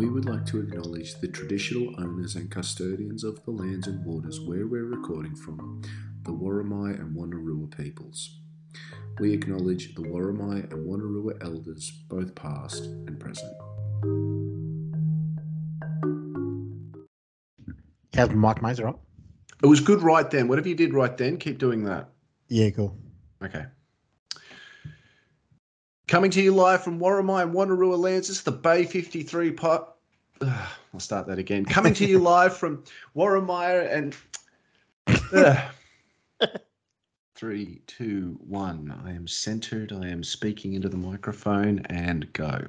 we would like to acknowledge the traditional owners and custodians of the lands and waters where we're recording from, the Worimi and Wonnarua peoples. We acknowledge the Worimi and Wonnarua elders, both past and present. How's Mike Mazer up? It was good right then. Whatever you did right then, keep doing that. Yeah, cool. Okay. Coming to you live from Worimi and lands. This the Bay 53 pot. I'll start that again. Coming to you live from Warramire and. Three, two, one. I am centered. I am speaking into the microphone and go.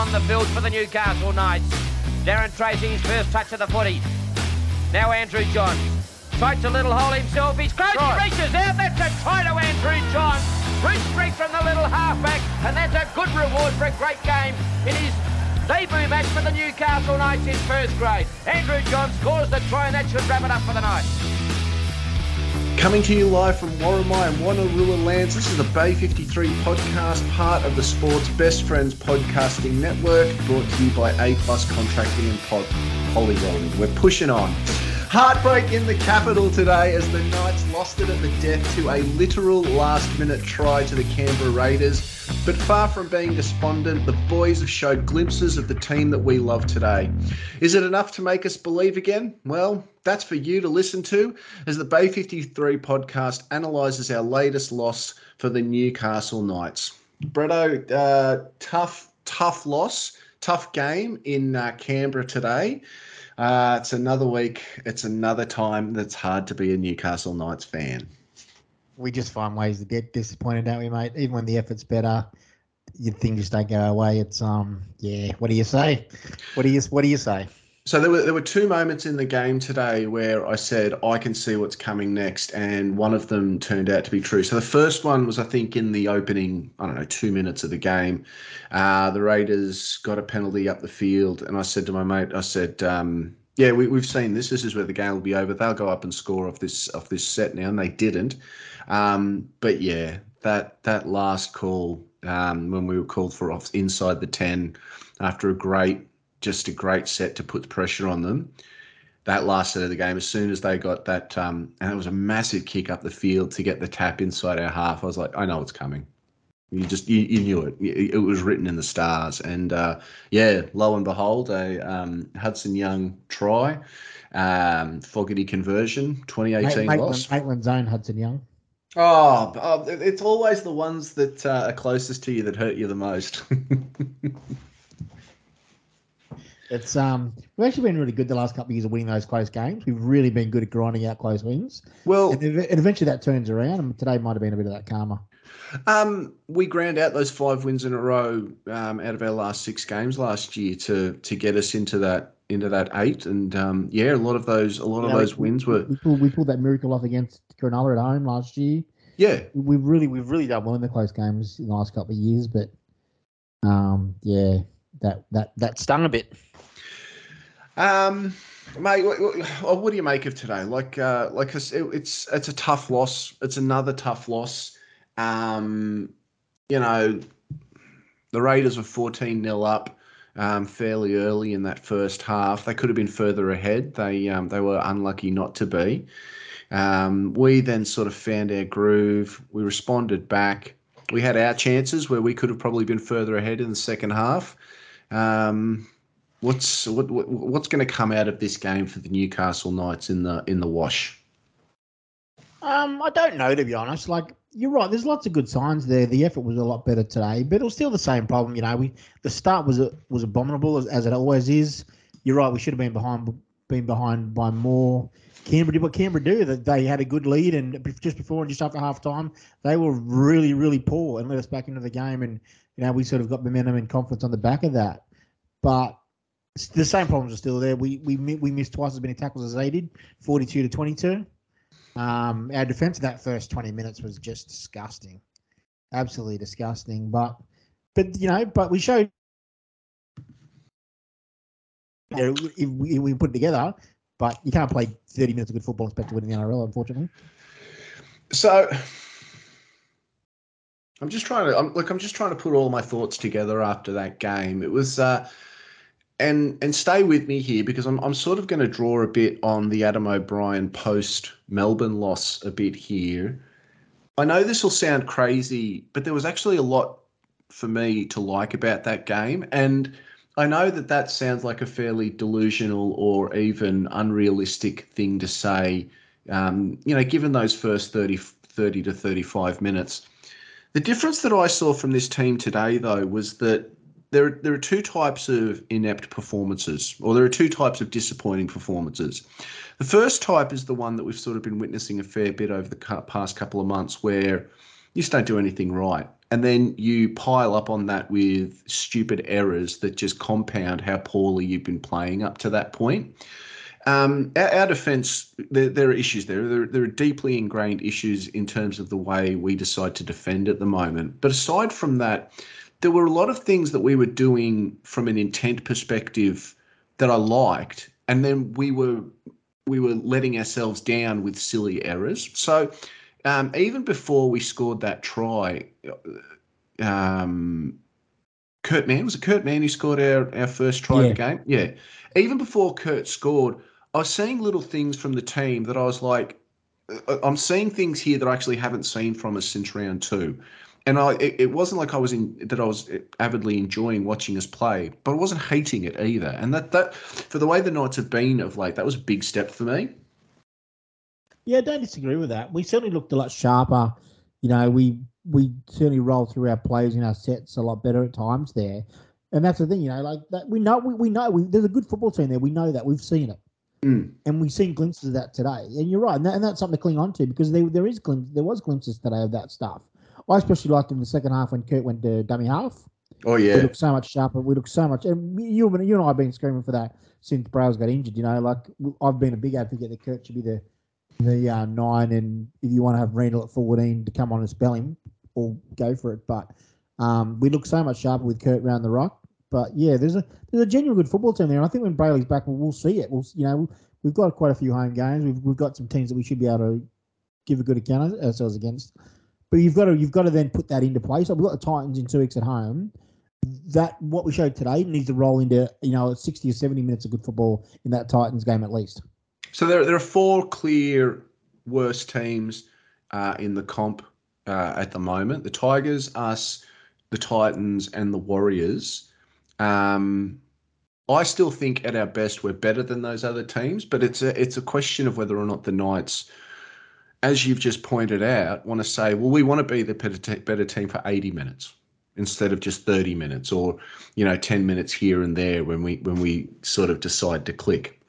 On the field for the Newcastle Knights. Darren Treacy's first touch of the footy. Now Andrew Johns. Fights a little hole himself. He's close. He reaches out. That's a try to Andrew Johns. Roots free from the little halfback. And that's a good reward for a great game in his debut match for the Newcastle Knights in first grade. Andrew Johns scores the try and that should wrap it up for the Knights. Coming to you live from Worimi and Wonnarua lands, this is the Bay 53 podcast, part of the Sports Best Friends podcasting network, brought to you by A Plus Contracting and Pod- Polygon. We're pushing on. Heartbreak in the capital today as the Knights lost it at the death to a literal last minute try to the Canberra Raiders. But far from being despondent, the boys have showed glimpses of the team that we love today. Is it enough to make us believe again? Well, that's for you to listen to as the Bay 53 podcast analyses our latest loss for the Newcastle Knights. Bretto, uh, tough, tough loss, tough game in uh, Canberra today. Uh, it's another week. It's another time that's hard to be a Newcastle Knights fan. We just find ways to get disappointed, don't we, mate? Even when the effort's better, you things just don't go our way. It's um, yeah. What do you say? What do you What do you say? So there were there were two moments in the game today where I said I can see what's coming next, and one of them turned out to be true. So the first one was I think in the opening I don't know two minutes of the game, uh, the Raiders got a penalty up the field, and I said to my mate, I said. Um, yeah, we, we've seen this. This is where the game will be over. They'll go up and score off this off this set now, and they didn't. Um, but yeah, that that last call um, when we were called for off inside the ten after a great just a great set to put pressure on them. That last set of the game, as soon as they got that, um, and it was a massive kick up the field to get the tap inside our half. I was like, I know it's coming. You just you, you knew it. It was written in the stars. And uh, yeah, lo and behold, a um, Hudson Young try, um, Fogarty conversion, 2018 Maitland, loss. Maitland's own Hudson Young. Oh, oh, it's always the ones that uh, are closest to you that hurt you the most. It's um, we've actually been really good the last couple of years of winning those close games. We've really been good at grinding out close wins. well, And, ev- and eventually that turns around, and today might have been a bit of that karma. Um, we ground out those five wins in a row um, out of our last six games last year to to get us into that into that eight, and um, yeah, a lot of those a lot of know, those we- wins were we pulled, we pulled that miracle off against Cronulla at home last year. yeah We've really we've really done well in the close games in the last couple of years, but um, yeah, that that that stung a bit. Um, mate, what, what, what do you make of today? Like, uh, like it's it's it's a tough loss. It's another tough loss. Um, you know, the Raiders were fourteen 0 up. Um, fairly early in that first half, they could have been further ahead. They um, they were unlucky not to be. Um, we then sort of found our groove. We responded back. We had our chances where we could have probably been further ahead in the second half. Um, What's what, what what's going to come out of this game for the Newcastle Knights in the in the wash? Um, I don't know to be honest. Like you're right, there's lots of good signs there. The effort was a lot better today, but it was still the same problem. You know, we the start was a, was abominable as, as it always is. You're right, we should have been behind been behind by more. Canberra did what Canberra do. That they had a good lead, and just before and just after half time, they were really, really poor and let us back into the game. And you know, we sort of got momentum and confidence on the back of that. But the same problems are still there. We we we missed twice as many tackles as they did, forty-two to twenty-two. Um, our defense in that first twenty minutes was just disgusting, absolutely disgusting. But but you know, but we showed. You know, if we, if we put it together, But you can't play 30 minutes of good football and expect to win in the NRL, unfortunately. So I'm just trying to I'm, look. I'm just trying to put all my thoughts together after that game. It was, uh, and and stay with me here because I'm I'm sort of going to draw a bit on the Adam O'Brien post Melbourne loss a bit here. I know this will sound crazy, but there was actually a lot for me to like about that game, and I know that that sounds like a fairly delusional or even unrealistic thing to say. Um, you know, given those first 30, 30 to 35 minutes. The difference that I saw from this team today, though, was that there, there are two types of inept performances, or there are two types of disappointing performances. The first type is the one that we've sort of been witnessing a fair bit over the past couple of months, where you just don't do anything right. And then you pile up on that with stupid errors that just compound how poorly you've been playing up to that point. Um, our, our defence, there, there, are issues there. there. There are deeply ingrained issues in terms of the way we decide to defend at the moment. But aside from that, there were a lot of things that we were doing from an intent perspective that I liked, and then we were we were letting ourselves down with silly errors. So um, even before we scored that try, um, Kurt Mann was it Kurt Mann who scored our, our first try Yeah. of the game? Yeah. Even before Kurt scored, I was seeing little things from the team that I was like, uh, I'm seeing things here that I actually haven't seen from us since round two. And I, it, it wasn't like I was in that I was avidly enjoying watching us play, but I wasn't hating it either. And that that for the way the Knights have been of late, that was a big step for me. Yeah, I don't disagree with that. We certainly looked a lot sharper. You know, we we certainly rolled through our plays in our sets a lot better at times there. And that's the thing, you know, like that we know we, we know we, there's a good football team there. We know that. We've seen it. Mm. And we've seen glimpses of that today. And you're right, and, that, and that's something to cling on to because there there is glimpse there was glimpses today of that stuff. I especially liked him in the second half when Kurt went to dummy half. Oh yeah, We looked so much sharper. We looked so much. And you, you and I have been screaming for that since Browse got injured. You know, like I've been a big advocate that Kurt should be the the uh, nine, and if you want to have Randall at fourteen to come on and spell him, or go for it. But um, we look so much sharper with Kurt round the rock. But yeah, there's a there's a genuine good football team there, and I think when Brailey's back, we'll, we'll see it. We'll you know we've got quite a few home games. We've we've got some teams that we should be able to give a good account of ourselves against. But you've got to you've got to then put that into place. So we've got the Titans in two weeks at home. That what we showed today needs to roll into you know sixty or seventy minutes of good football in that Titans game at least. So there, there are four clear worst teams uh, in the comp uh, at the moment: the Tigers, us, the Titans, and the Warriors. Um, I still think at our best we're better than those other teams, but it's a it's a question of whether or not the Knights, as you've just pointed out, want to say, well, we want to be the better, te- better team for eighty minutes instead of just thirty minutes, or you know, ten minutes here and there when we when we sort of decide to click.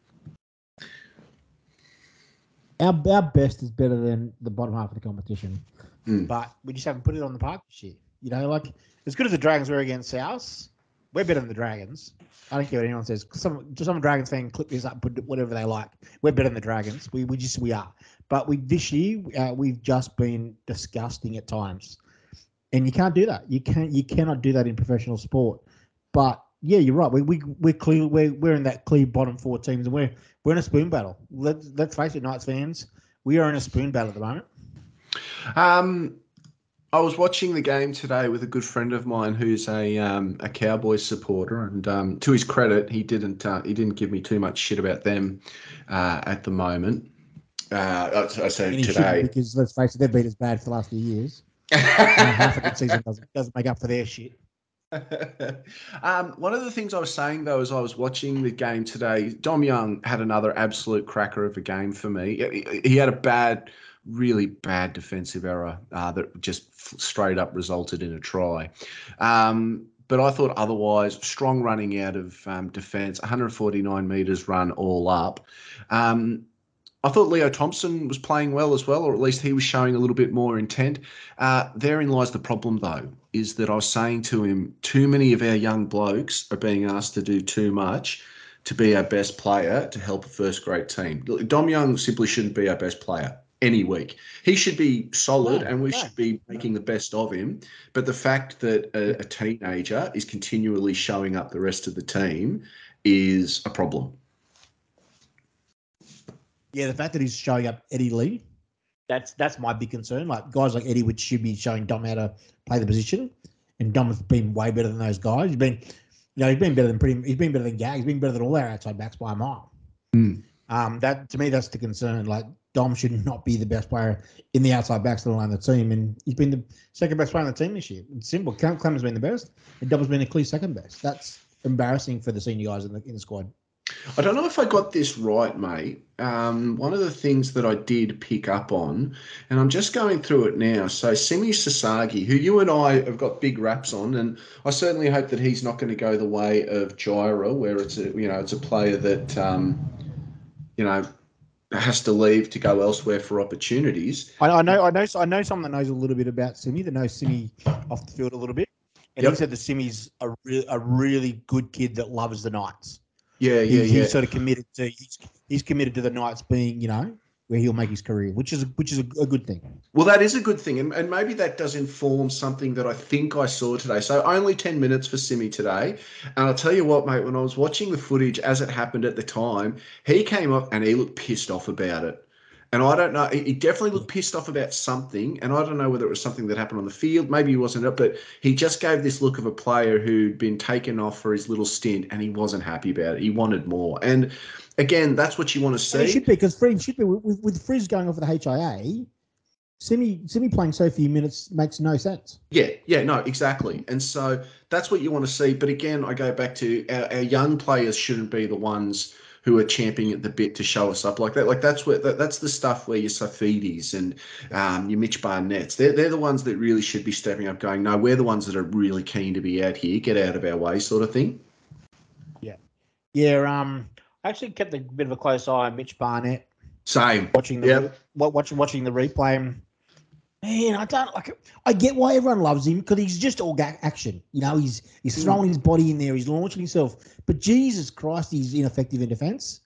Our our best is better than the bottom half of the competition, Mm. but we just haven't put it on the park this year. You know, like as good as the Dragons were against South, we're better than the Dragons. I don't care what anyone says. Some just some Dragons fan clip this up, put whatever they like. We're better than the Dragons. We we just we are. But we this year uh, we've just been disgusting at times, and you can't do that. You can't you cannot do that in professional sport. But yeah, you're right. We we we're clear. We're we're in that clear bottom four teams, and we're we're in a spoon battle. Let's let's face it, Knights fans. We are in a spoon battle at the moment. Um, I was watching the game today with a good friend of mine who's a um, a Cowboys supporter, and um, to his credit, he didn't uh, he didn't give me too much shit about them uh, at the moment. Uh, I, I say And today. because let's face it, they've been as bad for the last few years. Half a good season doesn't doesn't make up for their shit. um, one of the things I was saying though, as I was watching the game today, Dom Young had another absolute cracker of a game for me. He- He had a bad, really bad defensive error uh, that just f- straight up resulted in a try. Um, but I thought otherwise, strong running out of um, defense, 149 meters run all up. Um, I thought Leo Thompson was playing well as well, or at least he was showing a little bit more intent. Uh, therein lies the problem, though, is that I was saying to him, too many of our young blokes are being asked to do too much to be our best player to help a first grade team. Dom Young simply shouldn't be our best player any week. He should be solid No, and we no. should be making the best of him. But the fact that a, a teenager is continually showing up the rest of the team is a problem. Yeah, the fact that he's showing up Eddie Lee, that's that's my big concern. Like guys like Eddie, which should be showing Dom how to play the position, and Dom's been way better than those guys. He's been, you know, he's been better than pretty. He's been better than Gag. He's been better than all our outside backs by a mile. Mm. Um, that to me, that's the concern. Like Dom should not be the best player in the outside backs, let alone the team. And he's been the second best player on the team this year. It's simple. Clem has been the best, and Dom's been the clear second best. That's embarrassing for the senior guys in the in the squad. I don't know if I got this right, mate. Um, one of the things that I did pick up on, and I'm just going through it now. So Simi Sasagi, who you and I have got big raps on, and I certainly hope that he's not going to go the way of Gyra, where it's a you know it's a player that um, you know has to leave to go elsewhere for opportunities. I, I know, I know, I know someone that knows a little bit about Simi, that knows Simi off the field a little bit, and Yep. he said that Simi's a, re- a really good kid that loves the Knights. Yeah, yeah, he's yeah. sort of committed to he's, he's committed to the Knights being, you know, where he'll make his career, which is a, which is a, a good thing. Well, that is a good thing, and, and maybe that does inform something that I think I saw today. So only ten minutes for Simi today, and I'll tell you what, mate. When I was watching the footage as it happened at the time, he came up and he looked pissed off about it. And I don't know. He definitely looked pissed off about something, and I don't know whether it was something that happened on the field. Maybe he wasn't up, but he just gave this look of a player who'd been taken off for his little stint, and he wasn't happy about it. He wanted more, and again, that's what you want to And it should be because Frizz should be with, with, with Frizz going off with the HIA. Simi Simi playing so few minutes makes no sense. Yeah, yeah, no, exactly. And so that's what you want to see. But again, I go back to our, our young players shouldn't be the ones who are champing at the bit to show us up like that. Like that's what that, that's the stuff where your Saifitis and um, your Mitch Barnetts, they're, they're the ones that really should be stepping up, going, no, we're the ones that are really keen to be out here, get out of our way, sort of thing. Yeah, yeah. um, I actually kept a bit of a close eye on Mitch Barnett Same. watching the Yep. wa- watching watching the replay. Man, I don't like. I get why everyone loves him because he's just all action. You know, he's he's Mm. throwing his body in there. He's launching himself. But Jesus Christ, he's ineffective in defense.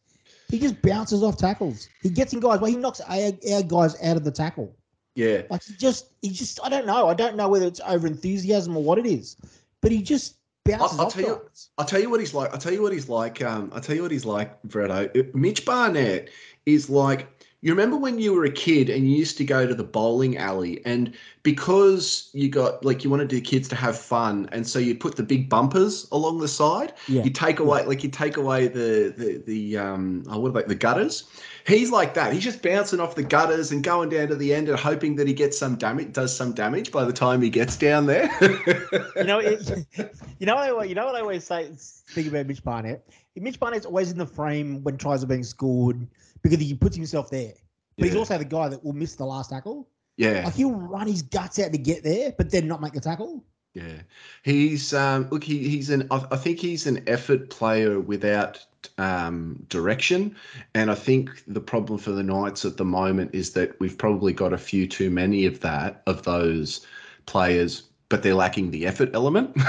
He just bounces off tackles. He gets in guys. Well, he knocks our, our guys out of the tackle. Yeah. Like he just, he just. I don't know. I don't know whether it's over enthusiasm or what it is, but he just bounces I'll off tell you- I'll tell you what he's like. I'll tell you what he's like. Um, I'll tell you what he's like, Fredo. Mitch Barnett is like. You remember when you were a kid and you used to go to the bowling alley, and because you got like you wanted the kids to have fun, and so you put the big bumpers along the side. Yeah. You take away like you take away the the the um oh, what about the gutters? He's like that. He's just bouncing off the gutters and going down to the end and hoping that he gets some damage, does some damage by the time he gets down there. you know, it, you know, what I, you know what I always say. Speaking about Mitch Barnett, Mitch Barnett's always in the frame when tries are being scored because he puts himself there. But he's also the guy that will miss the last tackle. yeah. Like he'll run his guts out to get there, but then not make the tackle. Yeah, he's um, look. He, he's an. I, I think he's an effort player without um, direction, and I think the problem for the Knights at the moment is that we've probably got a few too many of that of those players, but they're lacking the effort element.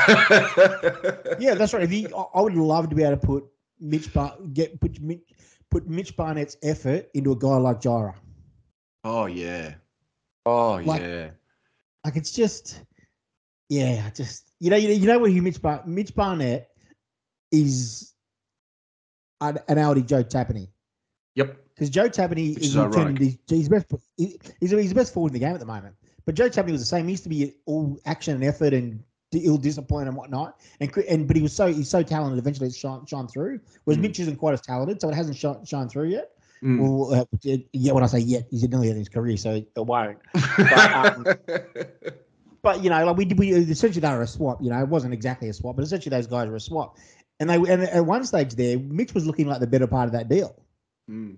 Yeah, that's right. He, I would love to be able to put Mitch Bar, get put Mitch, put Mitch Barnett's effort into a guy like Jara. Oh yeah. Oh Like- yeah. Like it's just, yeah, I just you know, you know, you know what he Mitch Bar, Mitch Barnett is an, an Audi Joe Tapine. Yep. Because Joe Tapine Which is, is he's, best he's, he's the best forward in the game at the moment. But Joe Tapine was the same. He used to be all action and effort and ill discipline and whatnot. And and but he was so he's so talented. Eventually, it's shine, shine through. Whereas Mm. Mitch isn't quite as talented, so it hasn't shine, shine through yet. Mm. Well, uh, it- yeah, when I say yet, he's nearly in his career, so it won't. But, um, but you know, like we did, we essentially they were a swap. You know, it wasn't exactly a swap, but essentially those guys were a swap. And they and at one stage there, Mitch was looking like the better part of that deal. Mm.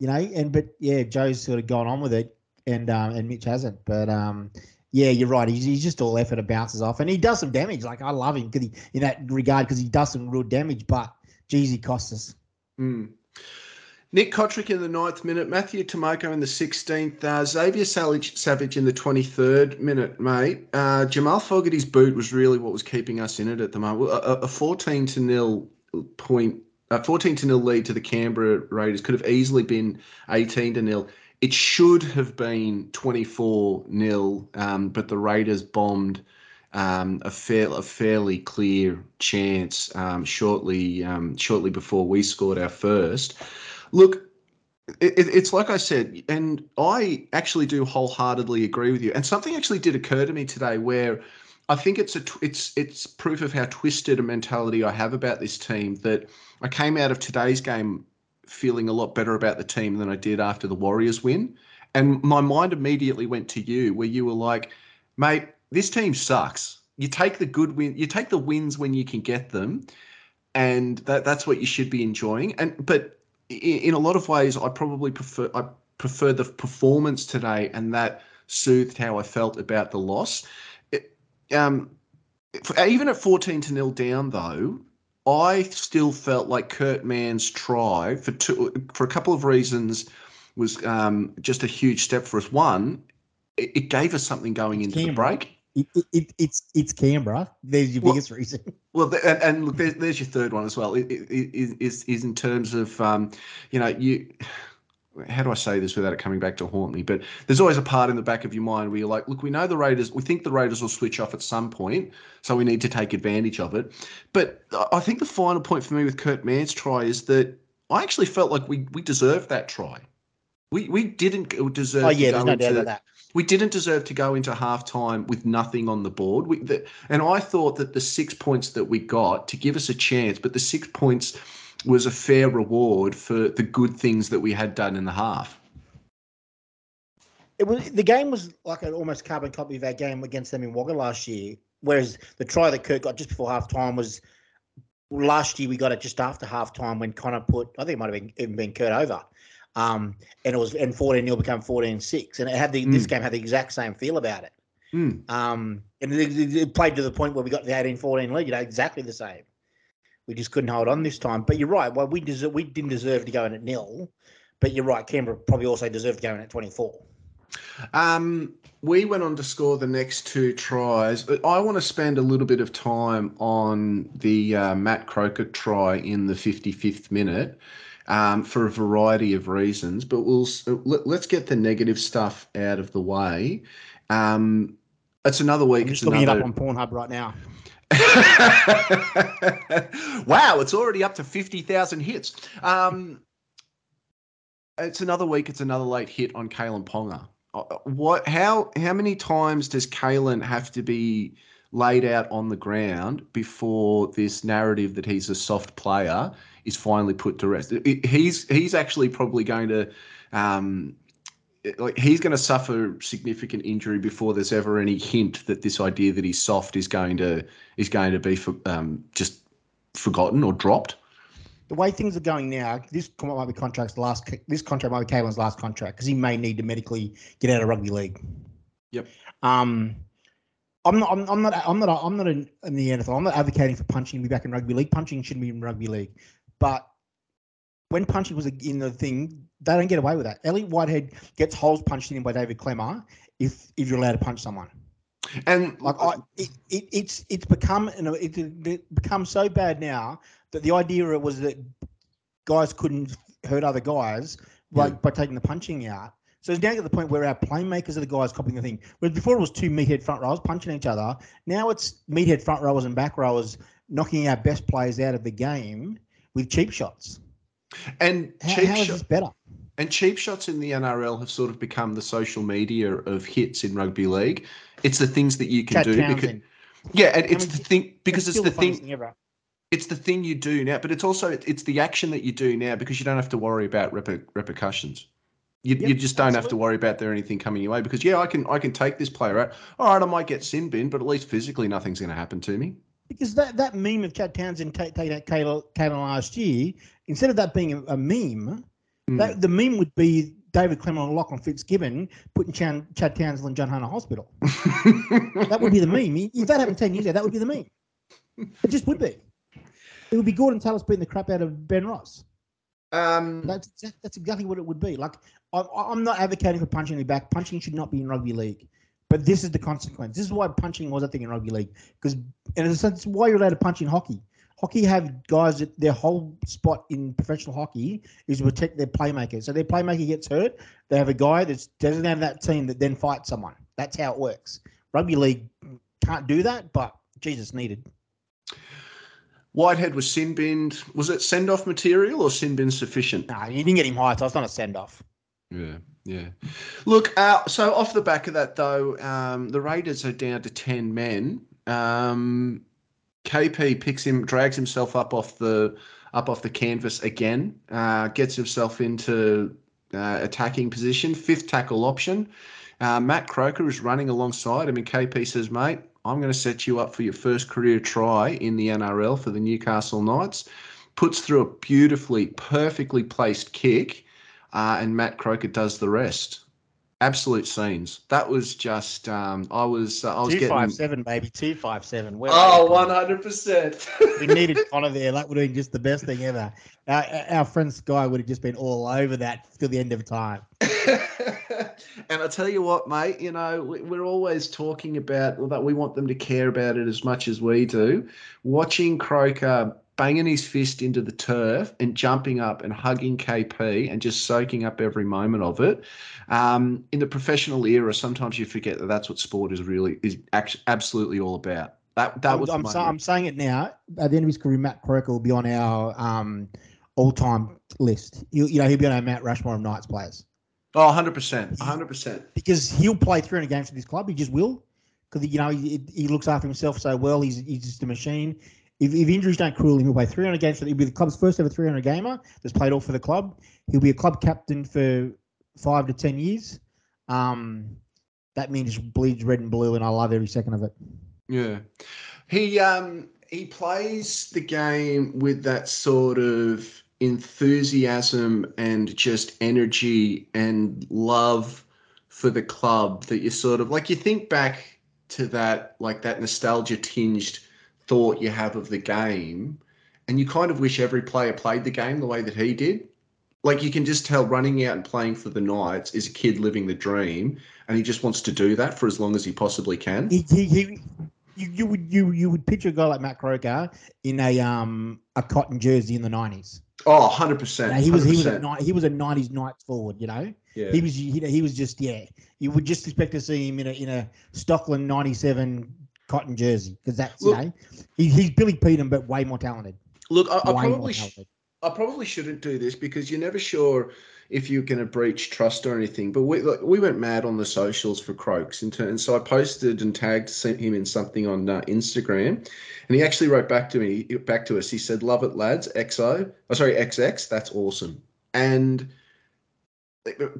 You know, and but yeah, Joe's sort of gone on with it, and um, and Mitch hasn't. But um, yeah, you're right. He's, he's just all effort and bounces off, and he does some damage. Like I love him because he in that regard because he does some real damage. But geez, he costs us. Mm. Nick Cotric in the ninth minute, Matthew Timoko in the 16th, uh, Xavier Savage, in the 23rd minute, mate. Uh, Jamal Fogarty's boot was really what was keeping us in it at the moment. A, a 14 to nil point, a 14 to nil lead to the Canberra Raiders could have easily been 18 to nil. It should have been 24 nil, um, but the Raiders bombed um, a, fair, a fairly clear chance um, shortly um, shortly before we scored our first. Look, it, it's like I said, and I actually do wholeheartedly agree with you. And something actually did occur to me today where I think it's a it's it's proof of how twisted a mentality I have about this team that I came out of today's game feeling a lot better about the team than I did after the Warriors win. And my mind immediately went to you, where you were like, mate, this team sucks. You take the good win, you take the wins when you can get them, and that that's what you should be enjoying. And but in, a lot of ways, I probably prefer I prefer the performance today, and that soothed how I felt about the loss. It, um, even at fourteen to nil down, though, I still felt like Kurt Mann's try for two, for a couple of reasons was um, just a huge step for us. One, it, it gave us something going into Canberra. the break. It, it, it's it's Canberra. There's your well, biggest reason. Well, and, and look, there's, there's, your third one as well. Is is in terms of um, you know you how do I say this without it coming back to haunt me? But there's always a part in the back of your mind where you're like, look, we know the Raiders, we think the Raiders will switch off at some point, so we need to take advantage of it. But I think the final point for me with Kurt Mann's try is that I actually felt like we we deserved that try. We we didn't deserve. Oh yeah, there's no doubt about that. We didn't deserve to go into halftime with nothing on the board. We, the, and I thought that the six points that we got to give us a chance, but the six points was a fair reward for the good things that we had done in the half. It was the game was like an almost carbon copy of our game against them in Wagga last year. Whereas the try that Kurt got just before half time was last year we got it just after half time when Connor put I think it might have been even been Kurt over. Um, and it was and 14 nil become 14 6 and it had the mm. this game had the exact same feel about it. Mm. Um, and it, it, played to the point where we got the 18 14 lead, you know, exactly the same. We just couldn't hold on this time. But you're right. Well, we deserve, we didn't deserve to go in at nil. But you're right. Canberra probably also deserved to go in at 24. Um, we went on to score the next two tries. I want to spend a little bit of time on the uh, Matt Croker try in the 55th minute um, for a variety of reasons. But we'll let, us get the negative stuff out of the way. Um, it's another week. I'm just looking another... it up on Pornhub right now. wow, it's already up to 50,000 hits. Um, it's another week, it's another late hit on Kalyn Ponga. Uh, what how how many times does Kalyn have to be laid out on the ground before this narrative that he's a soft player is finally put to rest? He's he's actually probably going to um, like he's going to suffer significant injury before there's ever any hint that this idea that he's soft is going to is going to be for, um, just forgotten or dropped. The way things are going now, this might be contract's last. This contract might be Kalyn's last contract because he may need to medically get out of rugby league. Yep. Um, I'm not. I'm, I'm not. I'm not. I'm not in, in the NFL. I'm not advocating for punching to be back in rugby league. Punching shouldn't be in rugby league, but when punching was in the thing, they don't get away with that. Elliott Whitehead gets holes punched in him by David Klemmer if if you're allowed to punch someone. And like I, it, it, it's it's become you know it, it become so bad now that the idea was that guys couldn't hurt other guys like yeah. by taking the punching out. So it's now to the point where our playmakers are the guys copying the thing. Whereas before it was two meathead front rowers punching each other. Now it's meathead front rowers and back rowers knocking our best players out of the game with cheap shots. And how, cheap how better? And cheap shots in the NRL have sort of become the social media of hits in rugby league. It's the things that you can Chad do Townsend. because yeah, and it's I mean, the thing because it's, the, the thing. thing it's the thing you do now, but it's also it's the action that you do now because you don't have to worry about reper, repercussions. You, yep, you just don't absolutely. have to worry about there anything coming your way because yeah, I can I can take this player out. All right, I might get sin bin, but at least physically nothing's going to happen to me. Because that, that meme of Chad Townsend taking out Kalyn last year, instead of that being a, meme, mm. that, the meme would be David Klemmer and Lachlan Fitzgibbon putting Chad, Chad Townsend in John Hunter Hospital. that would be the meme. If that happened 10 years ago, that would be the meme. It just would be. It would be Gordon Tallis beating the crap out of Ben Ross. Um, that's that's exactly what it would be. Like I, I'm not advocating for punching in the back. Punching should not be in rugby league. But this is the consequence. This is why punching was a thing in rugby league. Because in a sense, why you're allowed to punch in hockey. Hockey have guys that their whole spot in professional hockey is to protect their playmaker. So their playmaker gets hurt, they have a guy that doesn't have that team that then fights someone. That's how it works. Rugby league can't do that, but Jesus needed. Whitehead was sin binned. Was it send off material or sin bin sufficient? No, you didn't get him high, so it's not a send off. Yeah, yeah. Look, uh, so off the back of that, though, um, the Raiders are down to 10 men. Um, KP picks him, drags himself up off the up off the canvas again, uh, gets himself into uh, attacking position, fifth tackle option. Uh, Matt Croker is running alongside him, and KP says, "Mate, I'm going to set you up for your first career try in the NRL for the Newcastle Knights." Puts through a beautifully, perfectly placed kick, uh, and Matt Croker does the rest absolute scenes. That was just um, I was uh, I was two getting five seven, baby, two five seven. Where oh, one hundred percent. we needed Connor there. That would have been just the best thing ever. Our, our friend Sky would have just been all over that till the end of time. and I tell you what, mate, you know, we, we're always talking about well, that we want them to care about it as much as we do. Watching Croker banging his fist into the turf and jumping up and hugging KP and just soaking up every moment of it. Um, in the professional era, sometimes you forget that that's what sport is really is actually absolutely all about. That that I'm, was I'm, I'm saying it now. At the end of his career, Matt Croker will be on our um, all-time list. He'll, you know, he'll be on our Matt Rushmore of Knights players oh 100 percent 100 percent because he'll play 300 games for this club. He just will because you know he, he looks after himself so well. He's he's just a machine. If, if injuries don't cruel him, he'll play 300 games. For, he'll be the club's first ever 300 gamer that's played all for the club. He'll be a club captain for five to ten years. Um, that means bleeds red and blue, and I love every second of it. Yeah. He um he plays the game with that sort of enthusiasm and just energy and love for the club that you sort of like you think back to that like that nostalgia tinged thought you have of the game and you kind of wish every player played the game the way that he did like you can just tell running out and playing for the knights is a kid living the dream and he just wants to do that for as long as he possibly can He, he, he you, you would you you would picture a guy like Matt Croker in a um a cotton jersey in the nineties. Oh, 100%. he was he was a he was a nineties Knights forward. You know, yeah. he was he, he was just yeah. You would just expect to see him in a in a Stockland ninety seven cotton jersey because that's Look- you know he, he's Billy Peterham but way more talented. Look, I, I probably sh- I probably shouldn't do this because you're never sure if you're going to breach trust or anything. But we like, we went mad on the socials for Croaks, and, and so I posted and tagged sent him in something on uh, Instagram, and he actually wrote back to me back to us. He said, "Love it, lads. XO, oh sorry, XX. That's awesome." And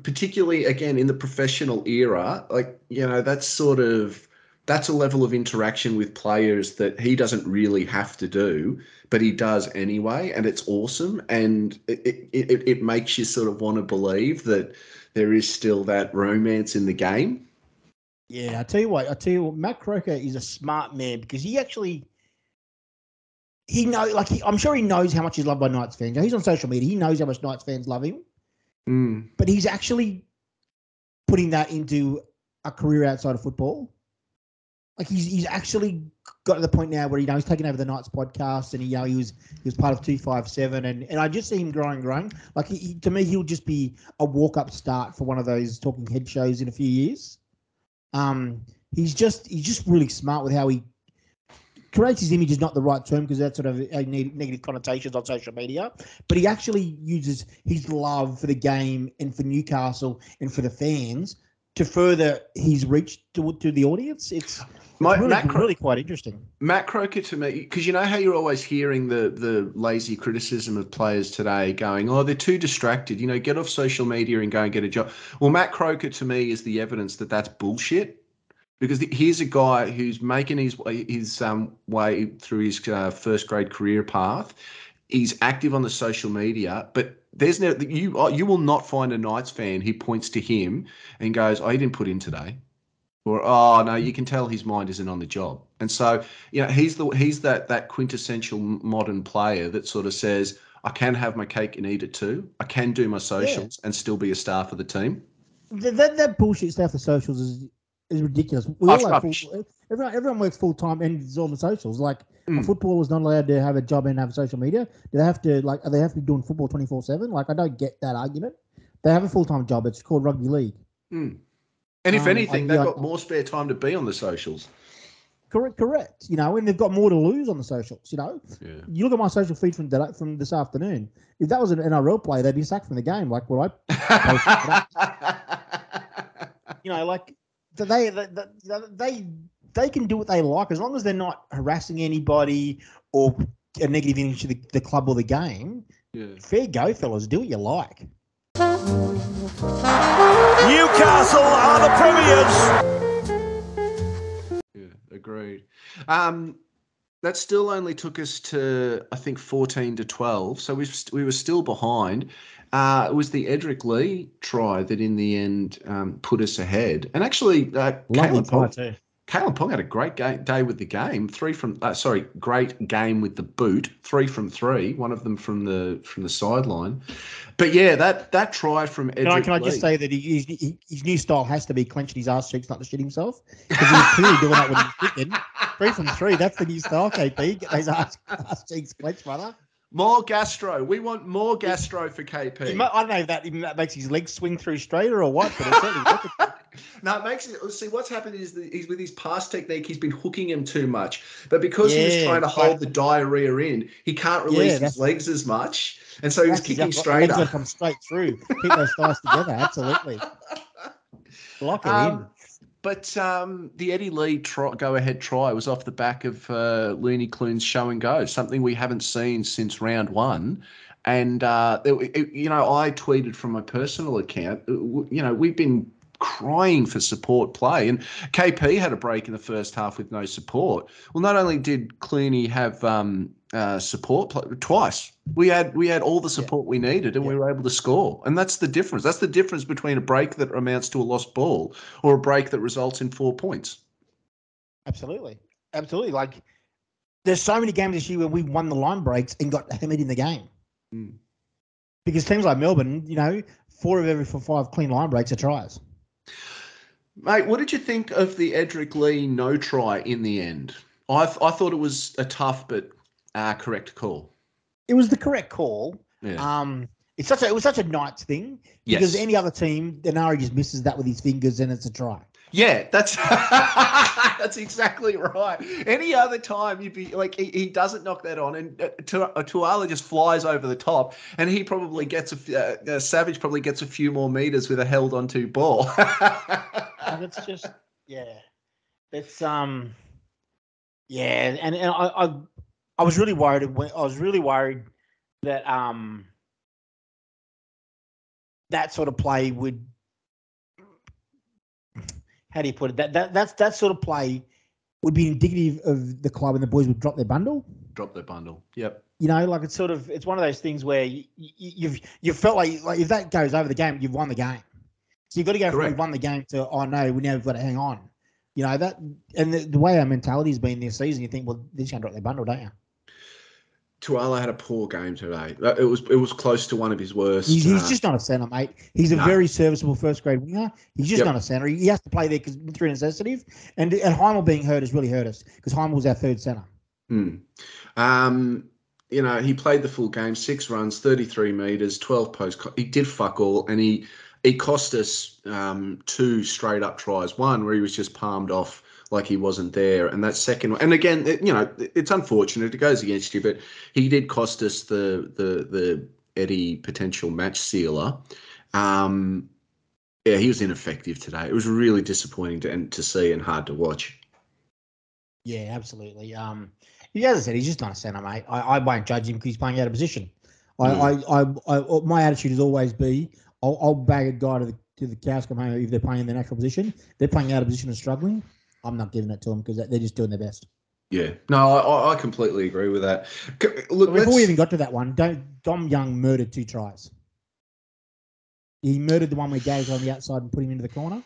particularly again in the professional era, like you know, that's sort of that's a level of interaction with players that he doesn't really have to do, but he does anyway, and it's awesome. And it it, it, makes you sort of want to believe that there is still that romance in the game. Yeah, I tell you what, I tell you what, Matt Croker is a smart man because he actually he know like he, I'm sure he knows how much he's loved by Knights fans. He's on social media. He knows how much Knights fans love him, Mm. but he's actually putting that into a career outside of football. Like he's he's actually got to the point now where you know he's taken over the Knights podcast and he you know he was he was part of two five seven and and I just see him growing growing. Like he, to me he'll just be a walk up start for one of those talking head shows in a few years. Um, he's just he's just really smart with how he creates his image is not the right term because that's sort of negative connotations on social media. But he actually uses his love for the game and for Newcastle and for the fans to further his reach to to the audience. It's My, really, Matt, Cro- really quite interesting. Matt Croker to me, because you know how you're always hearing the the lazy criticism of players today, going, "Oh, they're too distracted." You know, get off social media and go and get a job. Well, Matt Croker to me is the evidence that that's bullshit. Because the, here's a guy who's making his his um, way through his uh, first grade career path. He's active on the social media, but there's no you you will not find a Knights fan who points to him and goes, "Oh, he didn't put in today." or oh no, you can tell his mind isn't on the job. And so, you know, he's the he's that that quintessential modern player that sort of says, I can have my cake and eat it too. I can do my socials and still be a star for the team. That, that, that bullshit stuff for socials is is ridiculous. We all rubbish. full, everyone everyone works full time and it's all the socials. Like a Mm. footballer is not allowed to have a job and have social media. Do they have to like? Are they have to be doing football twenty four seven? Like I don't get that argument. They have a full time job. It's called rugby league. Mm. And if Um, anything, they've got more spare time to be on the socials. correct, correct. You know, and they've got more to lose on the socials. You know, Yeah. you look at my social feed from today- from this afternoon. If that was an NRL play, they'd be sacked from the game. Like what I, you know, like they they they they can do what they like as long as they're not harassing anybody or a negative image to the, the club or the game. yeah. Fair go, fellas. Do what you like. Newcastle are the premiers. Yeah, agreed. Um, that still only took us to I think fourteen to twelve, so we we were still behind. Uh, it was the Edrick Lee try that in the end um, put us ahead, and actually, uh, Caleb try Pong. Caleb Pong had a great ga- day with the game. Three from uh, sorry, great game with the boot. Three from three. One of them from the from the sideline. But yeah, that that try from Edrick Can I, can I Lee, just say that he, he, he, his new style has to be clenching his ass cheeks, not to shit himself? Because he was clearly doing that when he was kicking. Three from three, that's the new style, KP. Get those ass, ass cheeks clenched, brother. More gastro. We want more gastro for KP. I don't know if that, even that makes his legs swing through straighter or what, but it certainly No, it makes it. See, what's happened is that he's with his pass technique. He's been hooking him too much, but because he was trying to hold the diarrhea in, he can't release Yeah, his legs as much, and so he's kicking exactly right. Legs come straight through. Keep those thighs together, absolutely. Lock it in. Um, But um, the Eddie Lee try, go ahead try was off the back of uh, Looney Clune's show and go, something we haven't seen since round one. And uh, it, it- you know, I tweeted from my personal account. uh, You know, we've been crying for support play, and KP had a break in the first half with no support. Well, not only did Clooney have um, uh, support play, twice, we had we had all the support we needed, and we were able to score. And that's the difference. That's the difference between a break that amounts to a lost ball or a break that results in four points. Absolutely. Absolutely. Like, there's so many games this year where we won the line breaks and got hammered in the game. Mm. Because teams like Melbourne, you know, four of every four, five clean line breaks are tries. Mate, what did you think of the Edrick Lee no try in the end? I, th- I thought it was a tough but uh, correct call. It was the correct call. Yeah. Um, it's such a it was such a Knights thing because Yes. any other team, Denari just misses that with his fingers and it's a try. Yeah, that's that's exactly right. Any other time you'd be like, he, he doesn't knock that on, and uh, uh, Tuala just flies over the top, and he probably gets a uh, uh, Savage probably gets a few more meters with a held onto ball. It's just yeah, it's um, yeah, and and I I, I was really worried. I was really worried that um, that sort of play would. How do you put it? That that that's that sort of play would be indicative of the club, and the boys would drop their bundle. Drop their bundle. Yep. You know, like it's sort of it's one of those things where you, you, you've you felt like like if that goes over the game, you've won the game. So you've got to go from Correct. we won the game to oh no, we now have got to hang on. You know that, and the, the way our mentality's been this season, you think, well, they're just gonna drop their bundle, don't you? Tuala had a poor game today. It was it was close to one of his worst. He's, he's uh, just not a centre, mate. He's a No. very serviceable first grade winger. He's just Yep. not a centre. He has to play there because through necessity. And and Hymel being hurt has really hurt us because Hymel was our third centre. Hmm. Um, you know, he played the full game, six runs, 33 metres, 12 post. He did fuck all, and he he cost us um, two straight up tries. One where he was just palmed off like he wasn't there, and that second one. And again, it- you know, it- it's unfortunate. It goes against you, but he did cost us the the the Eddie potential match sealer. Um, yeah, he was ineffective today. It was really disappointing to and to see and hard to watch. Yeah, absolutely. Um, as I said, he's just not a centre, mate. I, I won't judge him because he's playing out of position. I, Mm. I, I, I, my attitude has always be, I'll, I'll bag a guy to the to the cows come home if they're playing in their natural position. They're playing out of position and struggling. I'm not giving it to them because they're just doing their best. Yeah, no, I, I completely agree with that. Look, before we even got to that one, don't Dom Young murdered two tries. He murdered the one where Gary's on the outside and put him into the corner.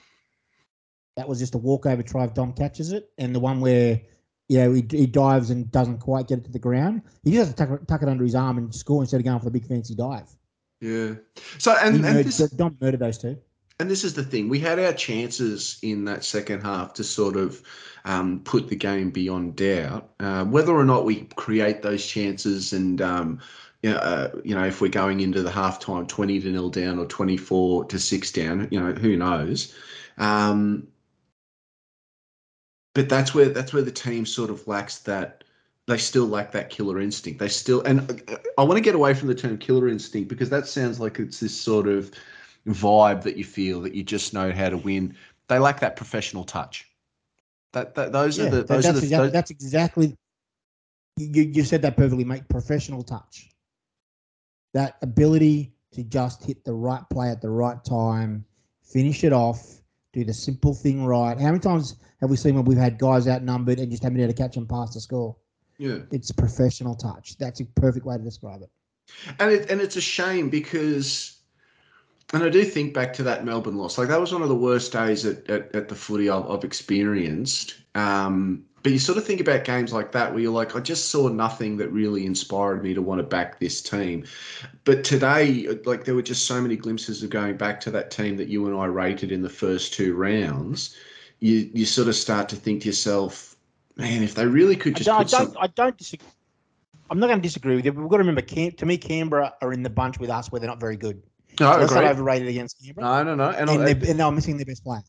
That was just a walkover try if Dom catches it, and the one where you know he, he dives and doesn't quite get it to the ground. He just has to tuck, it- tuck it under his arm and score instead of going for the big fancy dive. yeah. So He and and murdered, this, Dom murdered those two. And this is the thing. We had our chances in that second half to sort of um, put the game beyond doubt. Uh, whether or not we create those chances, and um, you know, uh, you know, if we're going into the halftime twenty to nil down or twenty four to six down, you know, who knows. Um, but that's where that's where the team sort of lacks that. They still lack that killer instinct. They still, and uh, I want to get away from the term killer instinct because that sounds like it's this sort of vibe that you feel that you just know how to win. They lack that professional touch. That, that those Yeah, are the that- those are that's, the exactly, those- that's exactly you, you said that perfectly, mate. Professional touch. That ability to just hit the right play at the right time, finish it off, do the simple thing right. How many times have we seen when we've had guys outnumbered and just haven't been able to catch them past the score? yeah. It's professional touch. That's a perfect way to describe it. And it and it's a shame because, and I do think back to that Melbourne loss. Like that was one of the worst days at, at, at the footy I've, I've experienced. Um, but you sort of think about games like that where you're like, I just saw nothing that really inspired me to want to back this team. But today, like there were just so many glimpses of going back to that team that you and I rated in the first two rounds. You you sort of start to think to yourself, man, if they really could I just don't, I put some, don't, I don't disagree. I'm not going to disagree with you. But we've got to remember, Cam, to me, Canberra are in the bunch with us where they're not very good. No, So that's not agree. overrated against Canberra. no, no, no, and, and, I, they're, and they're missing their best player.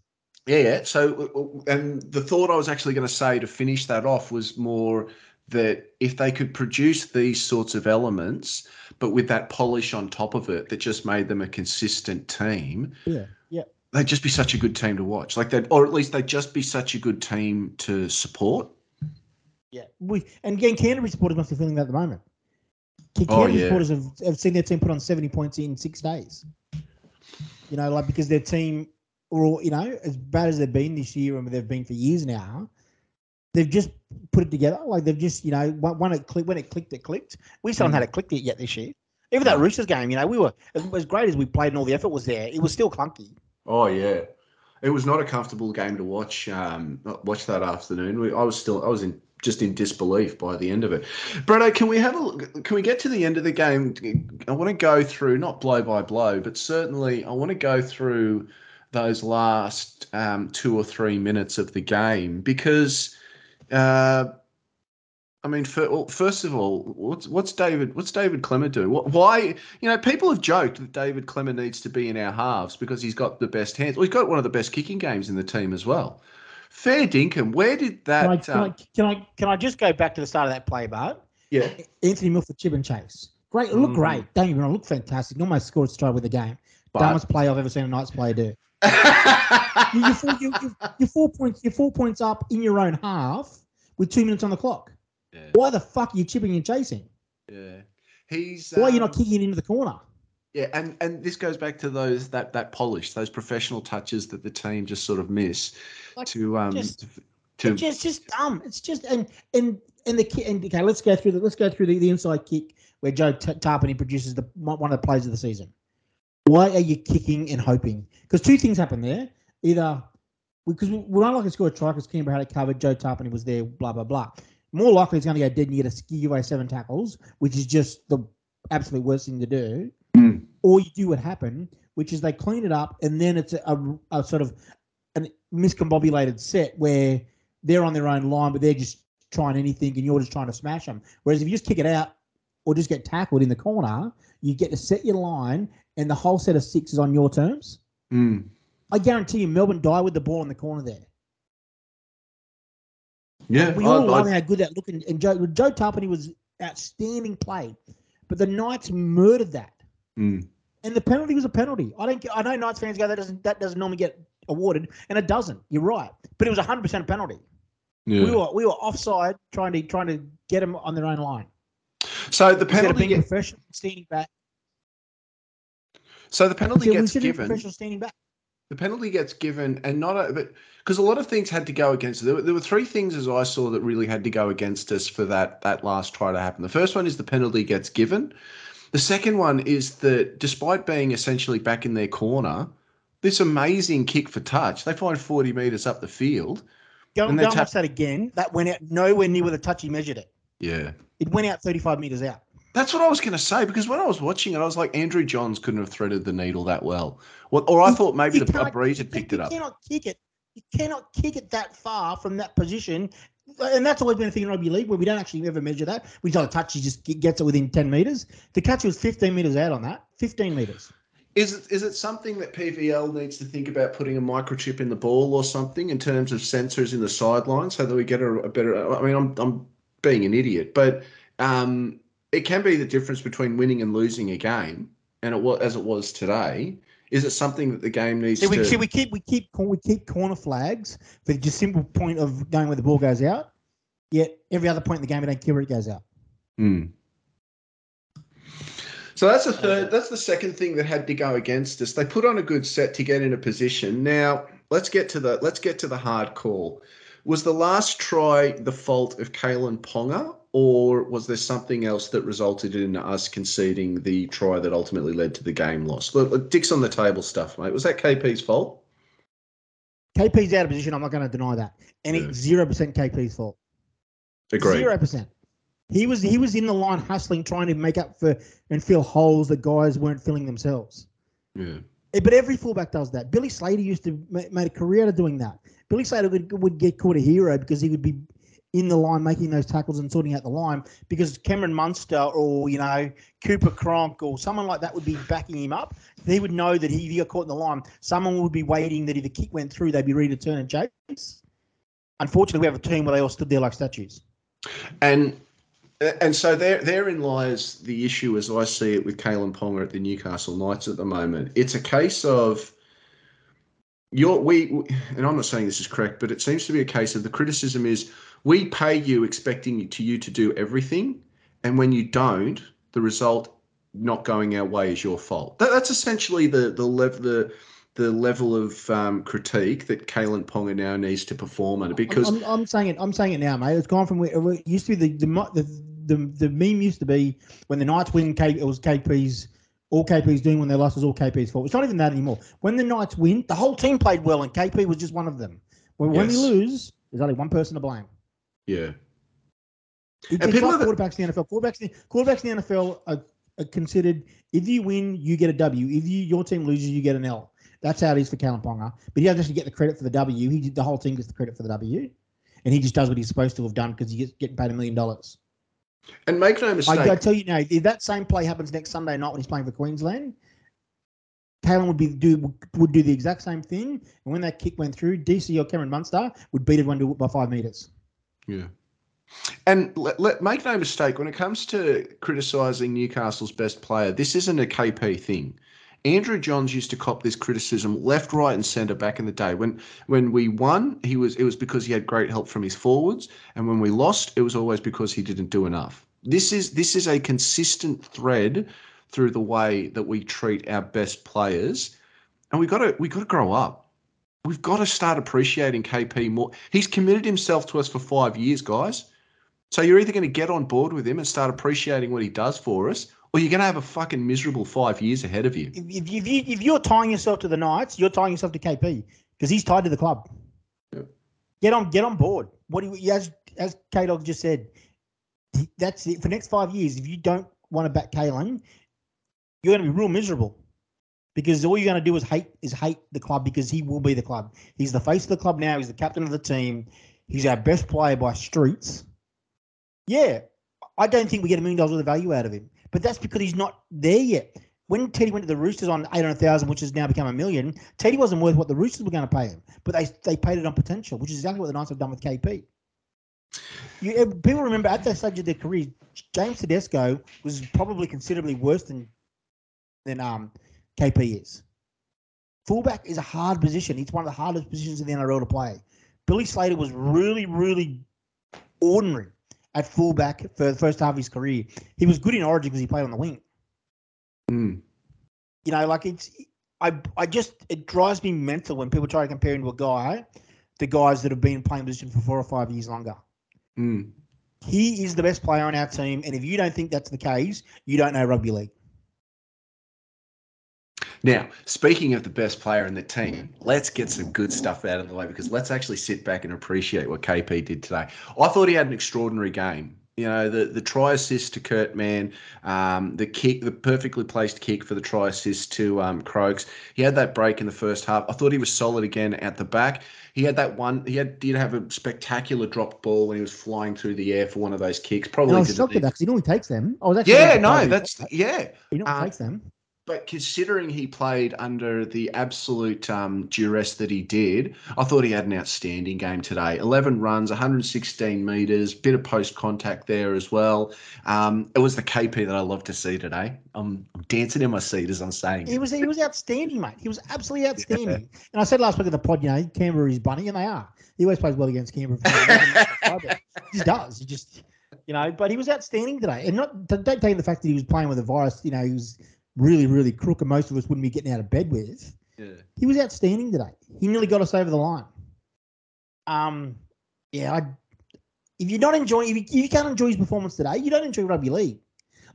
Yeah, yeah. So, and the thought I was actually going to say to finish that off was more that if they could produce these sorts of elements, but with that polish on top of it that just made them a consistent team, Yeah, yeah. they'd just be such a good team to watch. Like that, or at least they'd just be such a good team to support. Yeah, we and again, Canterbury supporters must be feeling that at the moment. Ca- Oh, yeah. supporters have, have seen their team put on seventy points in six days. You know, like because their team, or you know, as bad as they've been this year and they've been for years now, they've just put it together. Like they've just, you know, when it clicked, when it clicked, it clicked. We still haven't had it clicked yet this year. Even that Roosters game, you know, we were as, as great as we played and all the effort was there. It was still clunky. Oh yeah, it was not a comfortable game to watch. Um, watch that afternoon. We, I was still, I was in just in disbelief by the end of it. Brado, can we have a? Can we get to the end of the game? I want to go through not blow by blow, but certainly I want to go through those last um, two or three minutes of the game because. Uh, I mean, for, well, first of all, what's what's David what's David Klemmer do? Why you know people have joked that David Klemmer needs to be in our halves because he's got the best hands. Well, he's got one of the best kicking games in the team as well. Fair dinkum. Where did that? Can I, can, um, I, can I can I just go back to the start of that play, Bart? yeah, Anthony Milford, chip and chase. Great, look Mhm. great. Don't even look fantastic. Almost scored a try with the game. but Dumbest play I've ever seen a Knights player do. You, you're, four, you, you, you're four points. You're four points up in your own half with two minutes on the clock. yeah, Why the fuck are you chipping and chasing? yeah. He's Why are you not um, kicking it into the corner? Yeah, and and this goes back to those that that polish, those professional touches that the team just sort of miss Like, to um just- to, to It's just, just dumb. It's just and and and the and okay. Let's go through the let's go through the, the inside kick where Joe T- Tapine produces the one of the plays of the season. Why are you kicking and hoping? Because two things happen there. Either because we, we're not likely to score a try because Canberra had it covered. Joe Tapine was there. Blah blah blah. More likely, it's going to go dead and you get a ski away seven tackles, which is just the absolute worst thing to do. Mm. Or you do what happened, which is they clean it up and then it's a, a, a sort of an miscombobulated set where they're on their own line, but they're just trying anything and you're just trying to smash them. Whereas if you just kick it out or just get tackled in the corner, you get to set your line and the whole set of six is on your terms. Mm. I guarantee you, Melbourne die with the ball in the corner there. yeah. We all I- love how good that looked. And, and Joe, Joe Tapine was outstanding play, but the Knights murdered that. Mm. And the penalty was a penalty. I don't. I know Knights fans go that doesn't that doesn't normally get awarded, and it doesn't. You're right, but it was 100 percent a penalty. yeah. We were we were offside trying to trying to get them on their own line. so the Instead of penalty being professional standing back, so the penalty gets given. professional standing back. The penalty gets given, and not a, but because a lot of things had to go against. There were, there were three things as I saw that really had to go against us for that that last try to happen. The first one is the penalty gets given. The second one is that despite being essentially back in their corner, this amazing kick for touch, they find forty meters up the field. Go, And go and tap- watch that again. That went out nowhere near where the touch he measured it. Yeah, It went out 35 meters out. that's what I was going to say because when I was watching it, I was like, Andrew Johns couldn't have threaded the needle that well. What, or I You- thought maybe the a breeze had picked it up. You cannot kick it. You cannot kick it that far from that position. And that's always been a thing in rugby league where we don't actually ever measure that. We don't touch, he just gets it within 10 meters. The catch was 15 meters out on that. 15 meters. Is it, is it something that PVL needs to think about putting a microchip in the ball or something in terms of sensors in the sideline so that we get a, a better? I mean, I'm I'm being an idiot, but um, it can be the difference between winning and losing a game, and it was as it was today. Is it something that the game needs See, we, to? see, we keep we keep we keep corner flags for the just simple point of going where the ball goes out. Yet every other point in the game, we don't care where it goes out. Hmm. So that's the third. That's the second thing that had to go against us. They put on a good set to get in a position. Now let's get to the let's get to the hard call. Was the last try the fault of Kalyn Ponga, or was there something else that resulted in us conceding the try that ultimately led to the game loss? Look, look Dick's on the table stuff, mate. Was that KP's fault? KP's out of position. I'm not going to deny that, and Yeah. it's zero percent KP's fault. Agreed. Zero percent. He was he was in the line hustling, trying to make up for and fill holes that guys weren't filling themselves. Yeah. Eh, But every fullback does that. Billy Slater used to ma- made a career out of doing that. Billy Slater would, would get called a hero because he would be in the line making those tackles and sorting out the line because Cameron Munster or you know Cooper Cronk or someone like that would be backing him up. He would know that if he got caught in the line, someone would be waiting that if the kick went through, they'd be ready to turn and chase. Unfortunately, we have a team where they all stood there like statues. And and so there therein lies the issue as I see it with Kalyn Ponga at the Newcastle Knights at the moment. It's a case of you're we and I'm not saying this is correct, but it seems to be a case of the criticism is we pay you expecting you to you to do everything, and when you don't, the result not going our way is your fault. That, that's essentially the the level the the level of um, critique that Kalyn Ponga now needs to perform under because I'm, I'm, I'm saying it. I'm saying it now, mate. It's gone from where it used to be. The the the, the, the meme used to be when the Knights win. K, it was KP's. All KP's doing when they lost was all KP's fault. It's not even that anymore. When the Knights win, the whole team played well, and KP was just one of them. When, when we lose, there's only one person to blame. Yeah. And it's people like have- quarterbacks in the NFL. Quarterbacks, in, quarterbacks in the NFL are, are considered. If you win, you get a W. If you your team loses, you get an L. That's how it is for Kalyn Ponga. But he doesn't actually get the credit for the W. He the whole team gets the credit for the W, and he just does what he's supposed to have done because he gets getting paid a million dollars. And make no mistake, I, I tell you now, if that same play happens next Sunday night when he's playing for Queensland, Kalyn would be do would do the exact same thing. And when that kick went through, DC or Cameron Munster would beat everyone to it by five meters. Yeah. And let, let, make no mistake, when it comes to criticising Newcastle's best player, this isn't a KP thing. Andrew Johns used to cop this criticism left, right, and centre back in the day. When when we won, he was it was because he had great help from his forwards, and when we lost, it was always because he didn't do enough. This is this is a consistent thread through the way that we treat our best players, and we got to we got to grow up. We've got to start appreciating KP more. He's committed himself to us for five years, guys. So you're either going to get on board with him and start appreciating what he does for us, or you're going to have a fucking miserable five years ahead of you. If, if, you, if you're tying yourself to the Knights, you're tying yourself to KP because he's tied to the club. Yeah. Get on, get on board. What do you, as as K Dog just said, that's it for the next five years. If you don't want to back Kalyn, you're going to be real miserable because all you're going to do is hate is hate the club because he will be the club. He's the face of the club now. He's the captain of the team. He's our best player by streets. Yeah, I don't think we get a million dollars worth of value out of him, but that's because he's not there yet. When Teddy went to the Roosters on eight hundred thousand, which has now become a million, Teddy wasn't worth what the Roosters were going to pay him, but they they paid it on potential, which is exactly what the Knights have done with KP. You, eh, people remember at that stage of their career, James Tedesco was probably considerably worse than than um, KP is. Fullback is a hard position. It's one of the hardest positions in the NRL to play. Billy Slater was really, really ordinary at fullback for the first half of his career. He was good in Origin because he played on the wing. Mm. You know, like it's I I just it drives me mental when people try to compare him to a guy, the guys that have been playing position for four or five years longer. Mm. He is the best player on our team, and if you don't think that's the case, you don't know rugby league. Now, speaking of the best player in the team, let's get some good stuff out of the way because let's actually sit back and appreciate what KP did today. I thought he had an extraordinary game. You know, the, the try assist to Kurt Mann, um, the kick, the perfectly placed kick for the try assist to um, Croaks. He had that break in the first half. I thought he was solid again at the back. He had that one. He had did have a spectacular dropped ball when he was flying through the air for one of those kicks. And Probably I was shocked at that because he normally takes them. I was actually Yeah, no, that's yeah. he normally uh, takes them. But considering he played under the absolute um, duress that he did, I thought he had an outstanding game today. 11 runs, 116 metres, bit of post contact there as well. Um, it was the KP that I love to see today. I'm, I'm dancing in my seat as I'm saying. He was he was outstanding, mate. He was absolutely outstanding. Yeah. And I said last week at the pod, you know, Canberra is bunny, and they are. He always plays well against Canberra. he does. He just, you know, but he was outstanding today. And not don't take the fact that he was playing with a virus. You know, he was really, really crook, and most of us wouldn't be getting out of bed with. Yeah. He was outstanding today. He nearly got us over the line. Um, yeah, I, if you're not enjoying, if you, if you can't enjoy his performance today, you don't enjoy rugby league.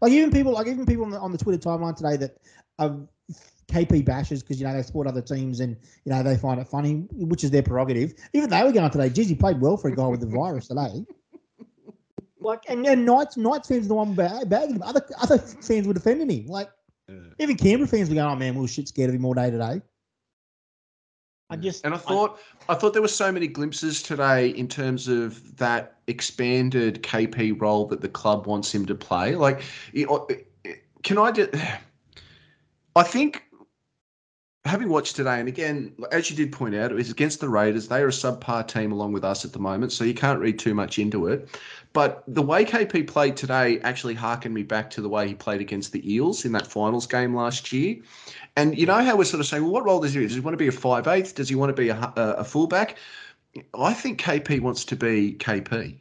Like even people, like even people on the, on the Twitter timeline today that are KP bashes because you know they support other teams and you know they find it funny, which is their prerogative. Even they were going on today. Geez, he played well for a guy with the virus today. Like and, and Knights Knights fans the one bagging him. Other other fans were defending him. Like yeah. Even Canberra fans were going, "Oh man, we were shit scared of him all day today." I just and I thought I, I, thought there were so many glimpses today in terms of that expanded KP role that the club wants him to play. Like, can I just? I think having watched today, and again, as you did point out, it was against the Raiders. They are a subpar team along with us at the moment, so you can't read too much into it. But the way KP played today actually harkened me back to the way he played against the Eels in that finals game last year. And you know how we're sort of saying, well, what role does he? Does he want to be a five eighth? Does he want to be a, a, a fullback? I think KP wants to be KP,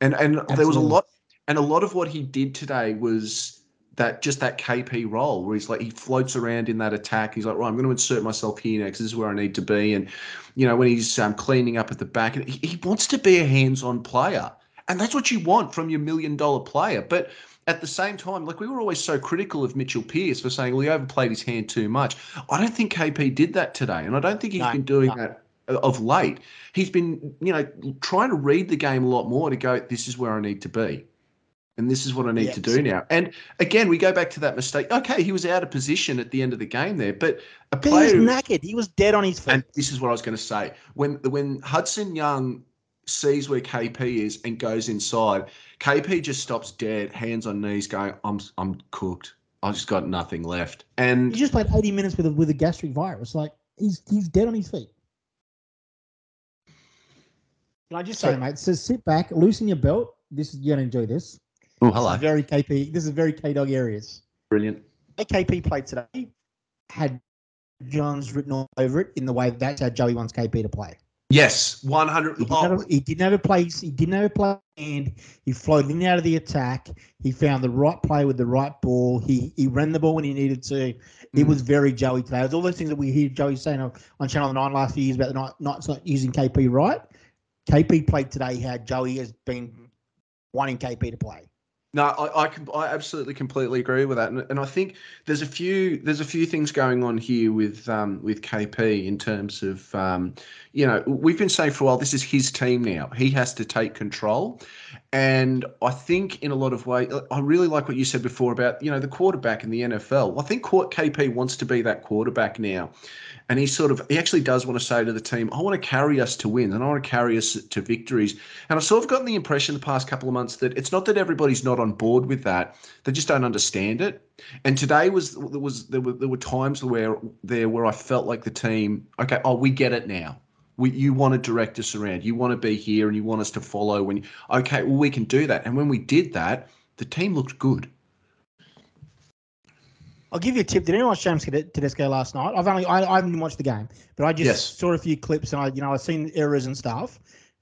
and and Absolutely. there was a lot, and a lot of what he did today was that just that KP role where he's like he floats around in that attack. He's like, right, I'm going to insert myself here next. This is where I need to be. And you know when he's um, cleaning up at the back, he, he wants to be a hands-on player, and that's what you want from your million-dollar player. But at the same time, like we were always so critical of Mitchell Pearce for saying, well, he overplayed his hand too much. I don't think KP did that today, and I don't think he's no, been doing no. that of late. He's been, you know, trying to read the game a lot more to go, this is where I need to be and this is what I need to do now. And again, we go back to that mistake. Okay, he was out of position at the end of the game there, but a player he was knackered. He was dead on his feet. And this is what I was going to say. When when Hudson Young sees where KP is and goes inside, KP just stops dead, hands on knees, going, "I'm I'm cooked. I've just got nothing left." And he just played 80 minutes with a with a gastric virus. Like he's he's dead on his feet. Can I just say, so, mate? So sit back, loosen your belt. This is you're gonna enjoy this. Oh, hello. very KP. This is very K Dog areas. Brilliant. KP played today had Johns written all over it in the way that's how Joey wants KP to play. Yes, one hundred. He, oh. he, didn't have a place. He didn't have a play, and he floated in and out of the attack. He found the right play with the right ball. He he ran the ball when he needed to. It mm. was very Joey today. It was all those things that we hear Joey saying on, on Channel Nine last few years about the Knights not using KP right. KP played today how Joey has been wanting KP to play. No, I, I, can, I absolutely completely agree with that, and, and, I think there's a few there's a few things going on here with um, with KP in terms of um, you know we've been saying for a while this is his team now. He has to take control, and I think in a lot of ways I really like what you said before about you know the quarterback in the NFL. I think KP wants to be that quarterback now, and he sort of he actually does want to say to the team, I want to carry us to wins and I want to carry us to victories. And I've sort of gotten the impression the past couple of months that it's not that everybody's not on board with that; they just don't understand it. And today was there was there were there were times where there where I felt like the team, okay, oh, we get it now. We, you want to direct us around. You want to be here and you want us to follow. When okay, well, we can do that. And when we did that, the team looked good. I'll give you a tip. Did anyone watch James Tedesco last night? I've only I, I haven't watched the game, but I just yes. saw a few clips and I you know I've seen errors and stuff.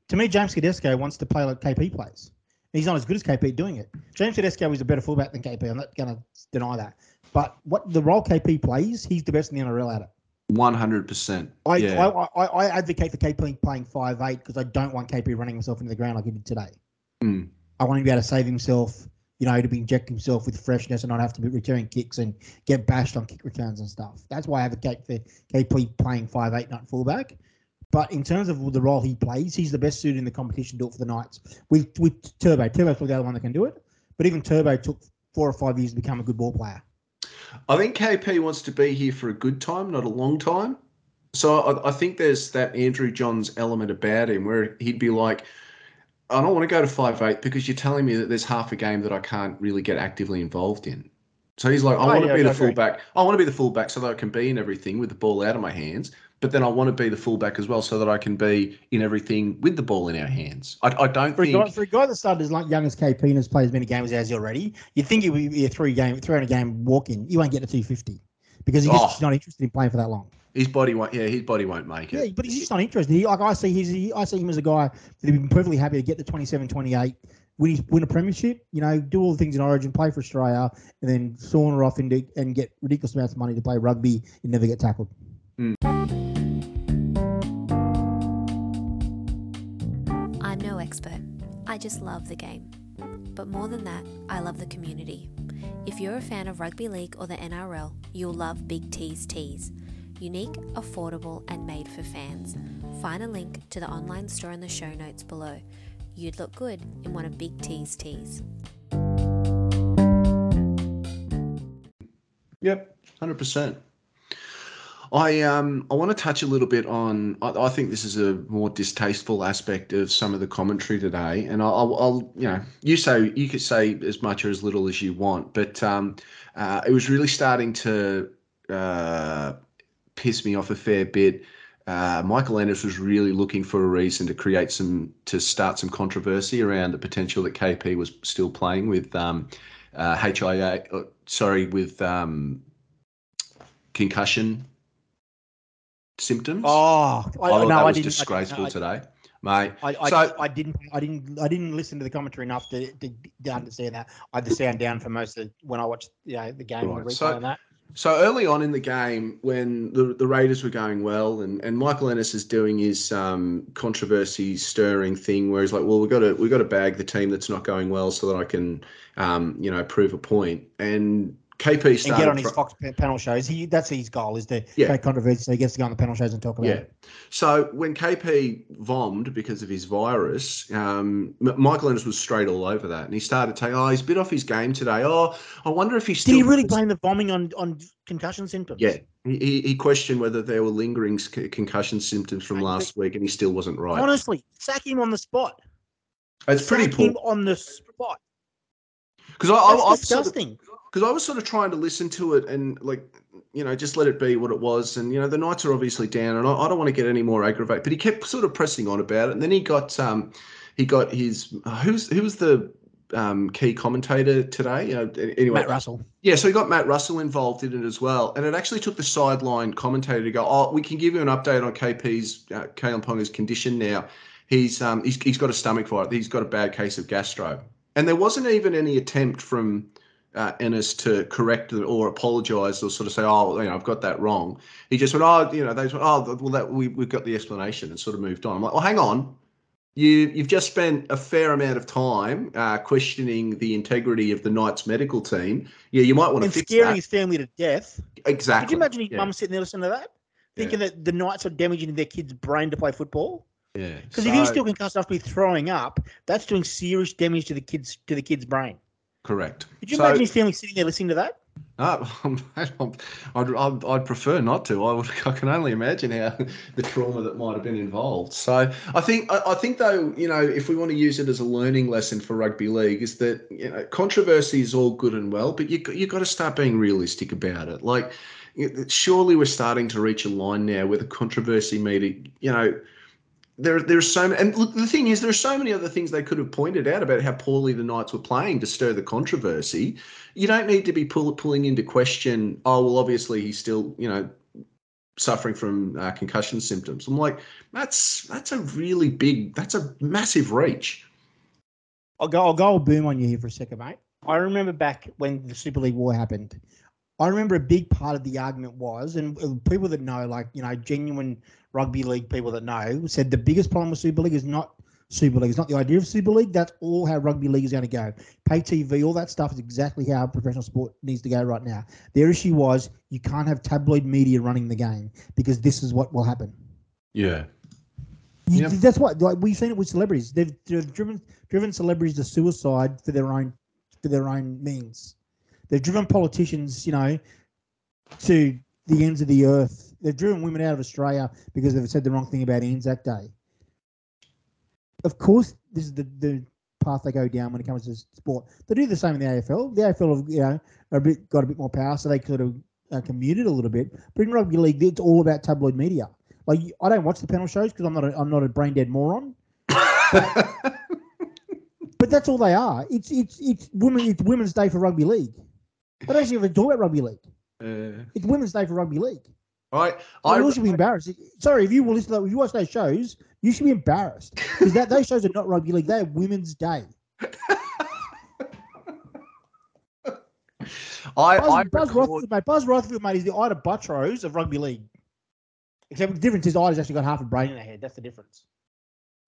To me, James Tedesco wants to play like KP plays. He's not as good as KP doing it. James Tedesco is a better fullback than KP. I'm not going to deny that. But what the role KP plays, he's the best in the NRL at it. One hundred percent. I, I, I advocate for KP playing five eight because I don't want KP running himself into the ground like he did today. Mm. I want him to be able to save himself you know, to be inject himself with freshness and not have to be returning kicks and get bashed on kick returns and stuff. That's why I have a advocate for KP playing five eight fullback. But in terms of the role he plays, he's the best suited in the competition to do it for the Knights. With with Turbo, Turbo's probably the other one that can do it. But even Turbo took four or five years to become a good ball player. I think KP wants to be here for a good time, not a long time. So I, I think there's that Andrew Johns element about him where he'd be like, I don't want to go to five eight because you're telling me that there's half a game that I can't really get actively involved in. So he's like, I Oh, want to yeah, be the agree. fullback. I want to be the fullback so that I can be in everything with the ball out of my hands. But then I want to be the fullback as well so that I can be in everything with the ball in our hands. I, I don't For a, guy, think. for a guy that started as like young as KP and has played as many games as he already, you'd think it would be a three game, three hundred game walk in. You won't get to two fifty because he's Oh. not interested in playing for that long. His body won't. Yeah, his body won't make it. Yeah, it. but he's just not interested. He, like I see, he's he, I see him as a guy that would be perfectly happy to get the 27, 28, win his, win a premiership. You know, do all the things in Origin, play for Australia, and then saunter off into and get ridiculous amounts of money to play rugby and never get tackled. Mm. I'm no expert. I just love the game. But more than that, I love the community. If you're a fan of rugby league or the NRL, you'll love Big T's Tees. Unique, affordable, and made for fans. Find a link to the online store in the show notes below. You'd look good in one of Big T's tees. Yep, hundred percent. I um I want to touch a little bit on. I, I think this is a more distasteful aspect of some of the commentary today, and I'll, I'll you know you say you could say as much or as little as you want, but um uh, it was really starting to uh, piss me off a fair bit. Uh, Michael Ennis was really looking for a reason to create some to start some controversy around the potential that KP was still playing with um, uh, HIA. uh, Sorry, with um, concussion symptoms. Oh, I, I thought no, that I was disgraceful I, today, mate. I, I, So- I didn't. I didn't. I didn't listen to the commentary enough to, to, to understand that. I had the sound down for most of when I watched you know, the game and Right, the replay so- and that. So early on in the game, when the, the Raiders were going well, and, and Michael Ennis is doing his um, controversy stirring thing, where he's like, "Well, we got to we got to bag the team that's not going well, so that I can, um, you know, prove a point." And KP And get on his Fox panel shows. He that's his goal is to Yeah. create controversy so he gets to go on the panel shows and talk about Yeah. it. So when KP vommed because of his virus, um, Michael Ennis was straight all over that, and he started saying, "Oh, he's a bit off his game today. Oh, I wonder if he's still." Did he really blame the bombing on on concussion symptoms? Yeah, he, he he questioned whether there were lingering concussion symptoms from last week, and he still wasn't right. Honestly, sack him on the spot. it's pretty sack him poor on the spot. because I, I, I sort of, disgusting. Because I was sort of trying to listen to it and like you know just let it be what it was, and you know the Knights are obviously down, and I, I don't want to get any more aggravated, but he kept sort of pressing on about it, and then he got um he got his who's who was the um, key commentator today. You know, anyway, Matt Russell. Yeah, so he got Matt Russell involved in it as well, and it actually took the sideline commentator to go, "Oh, we can give you an update on KP's uh, Kalyn Ponga's condition now. He's um he's, he's got a stomach virus. He's got a bad case of gastro." And there wasn't even any attempt from uh, Ennis to correct or apologise or sort of say, "Oh, you know, I've got that wrong." He just went, "Oh, you know, they went, oh, well, that we we've got the explanation," and sort of moved on. I'm like, "Well, hang on." You, you've just spent a fair amount of time uh, questioning the integrity of the Knights medical team. Yeah, you might want to And fix scaring that. his family to death. Exactly. Could you imagine his yeah. mum sitting there listening to that? Thinking that the Knights are damaging their kid's brain to play football? Yeah. Because if he's So- still concussed after throwing up, that's doing serious damage to the kid's to the kid's brain. Correct. Could you So- imagine his family sitting there listening to that? Um, no, I'd, I'd, I'd prefer not to. I would. I can only imagine how the trauma that might have been involved. So I think. I, I think though, you know, if we want to use it as a learning lesson for rugby league, is that you know, controversy is all good and well, but you you got to start being realistic about it. Like, surely we're starting to reach a line now where the controversy meter, you know. There, there's so many, and look, the thing is, there's so many other things they could have pointed out about how poorly the Knights were playing to stir the controversy you don't need to be pull, pulling into question. Oh well, obviously he's still you know suffering from uh, concussion symptoms. I'm like, that's that's a really big, that's a massive reach. I'll go. I'll go boom on you here for a second, mate. I remember back when the Super League War happened. I remember a big part of the argument was, and uh, people that know, like you know, genuine rugby league people that know, said the biggest problem with Super League is not Super League. It's not the idea of Super League. That's all how rugby league is going to go. Pay TV, all that stuff is exactly how professional sport needs to go right now. Their issue was you can't have tabloid media running the game because this is what will happen. Yeah, You, Yep. That's what like we've seen it with celebrities. They've, they've driven driven celebrities to suicide for their own for their own means. They've driven politicians, you know, to the ends of the earth. They've driven women out of Australia because they've said the wrong thing about Anzac Day. Of course, this is the, the path they go down when it comes to sport. They do the same in the AFL. The AFL have you know are a bit got a bit more power, so they sort of uh, can mute it a little bit. But in rugby league, it's all about tabloid media. Like I don't watch the panel shows because I'm not a, I'm not a brain dead moron. But that's all they are. It's it's it's women. It's Women's Day for rugby league. They don't even talk about rugby league. Uh, It's Women's Day for rugby league. I, I I, you should be embarrassed. Sorry, if you will listen to if you watch those shows, you should be embarrassed because that those shows are not rugby league. They're Women's Day. I, Buzz, I Buzz, record- Rothfield, mate, Buzz Rothfield, mate, is the Ita Buttrose of rugby league. Except the difference is Ita's actually got half a brain in her head. That's the difference.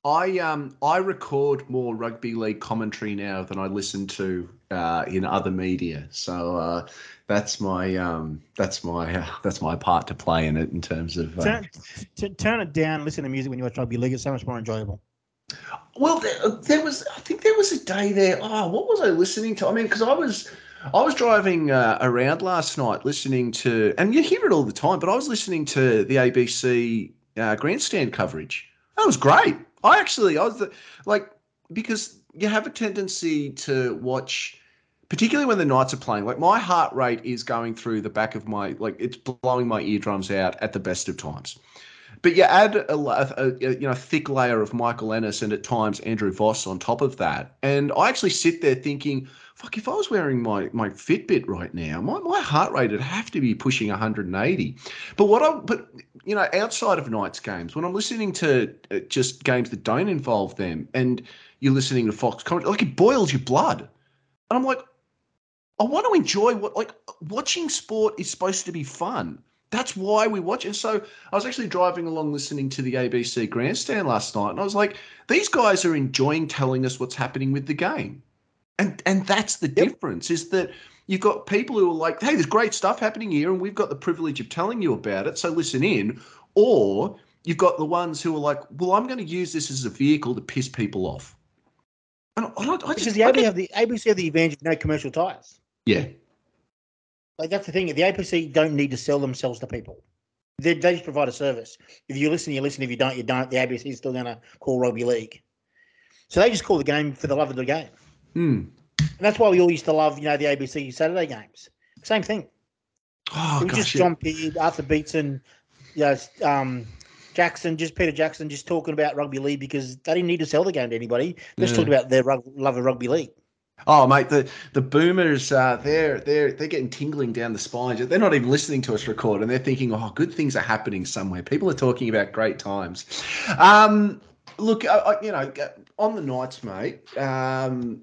I um I record more rugby league commentary now than I listen to uh, in other media. So uh, that's my um that's my uh, that's my part to play in it in terms of. Uh, Turn, t- turn it down. Listen to music when you watch rugby league. It's so much more enjoyable. well, there, there was I think there was a day there. Oh, what was I listening to? I mean, because I was. I was driving uh, around last night listening to, and you hear it all the time, but I was listening to the ABC uh, grandstand coverage. That was great. I actually, I was the, like, because you have a tendency to watch, particularly when the Knights are playing. Like my heart rate is going through the back of my, like it's blowing my eardrums out at the best of times. But you add a, a, a you know thick layer of Michael Ennis and at times Andrew Voss on top of that, and I actually sit there thinking, fuck, if I was wearing my my Fitbit right now, my, my heart rate would have to be pushing 180. But what I but you know outside of Knights games, when I'm listening to uh, just games that don't involve them, and you're listening to Fox commentary, like it boils your blood, and I'm like, I want to enjoy what like watching sport is supposed to be fun. That's why we watch it. So I was actually driving along listening to the ABC grandstand last night, and I was like, these guys are enjoying telling us what's happening with the game. And and that's the difference, is that you've got people who are like, hey, there's great stuff happening here, and we've got the privilege of telling you about it, so listen in. Or you've got the ones who are like, well, I'm going to use this as a vehicle to piss people off. And I, I, I Because just, the ABC have the ABC have the advantage of no commercial ties. yeah, Like that's the thing. The ABC don't need to sell themselves to people. They, they just provide a service. If you listen, you listen. If you don't, you don't. The ABC is still going to call rugby league. So they just call the game for the love of the game, Hmm. and that's why we all used to love, you know, the ABC Saturday games. Same thing. Oh, it was gosh, just yeah. John Peard, Arthur Beetson, you know, um, Jackson, just Peter Jackson, just talking about rugby league because they didn't need to sell the game to anybody. They just Yeah. talked about their rug, love of rugby league. Oh, mate, the the boomers, uh, they're they're they're getting tingling down the spine. They're not even listening to us record, and they're thinking, "Oh, good things are happening somewhere." People are talking about great times. Um, look, I, I, you know, on the nights, mate. Um,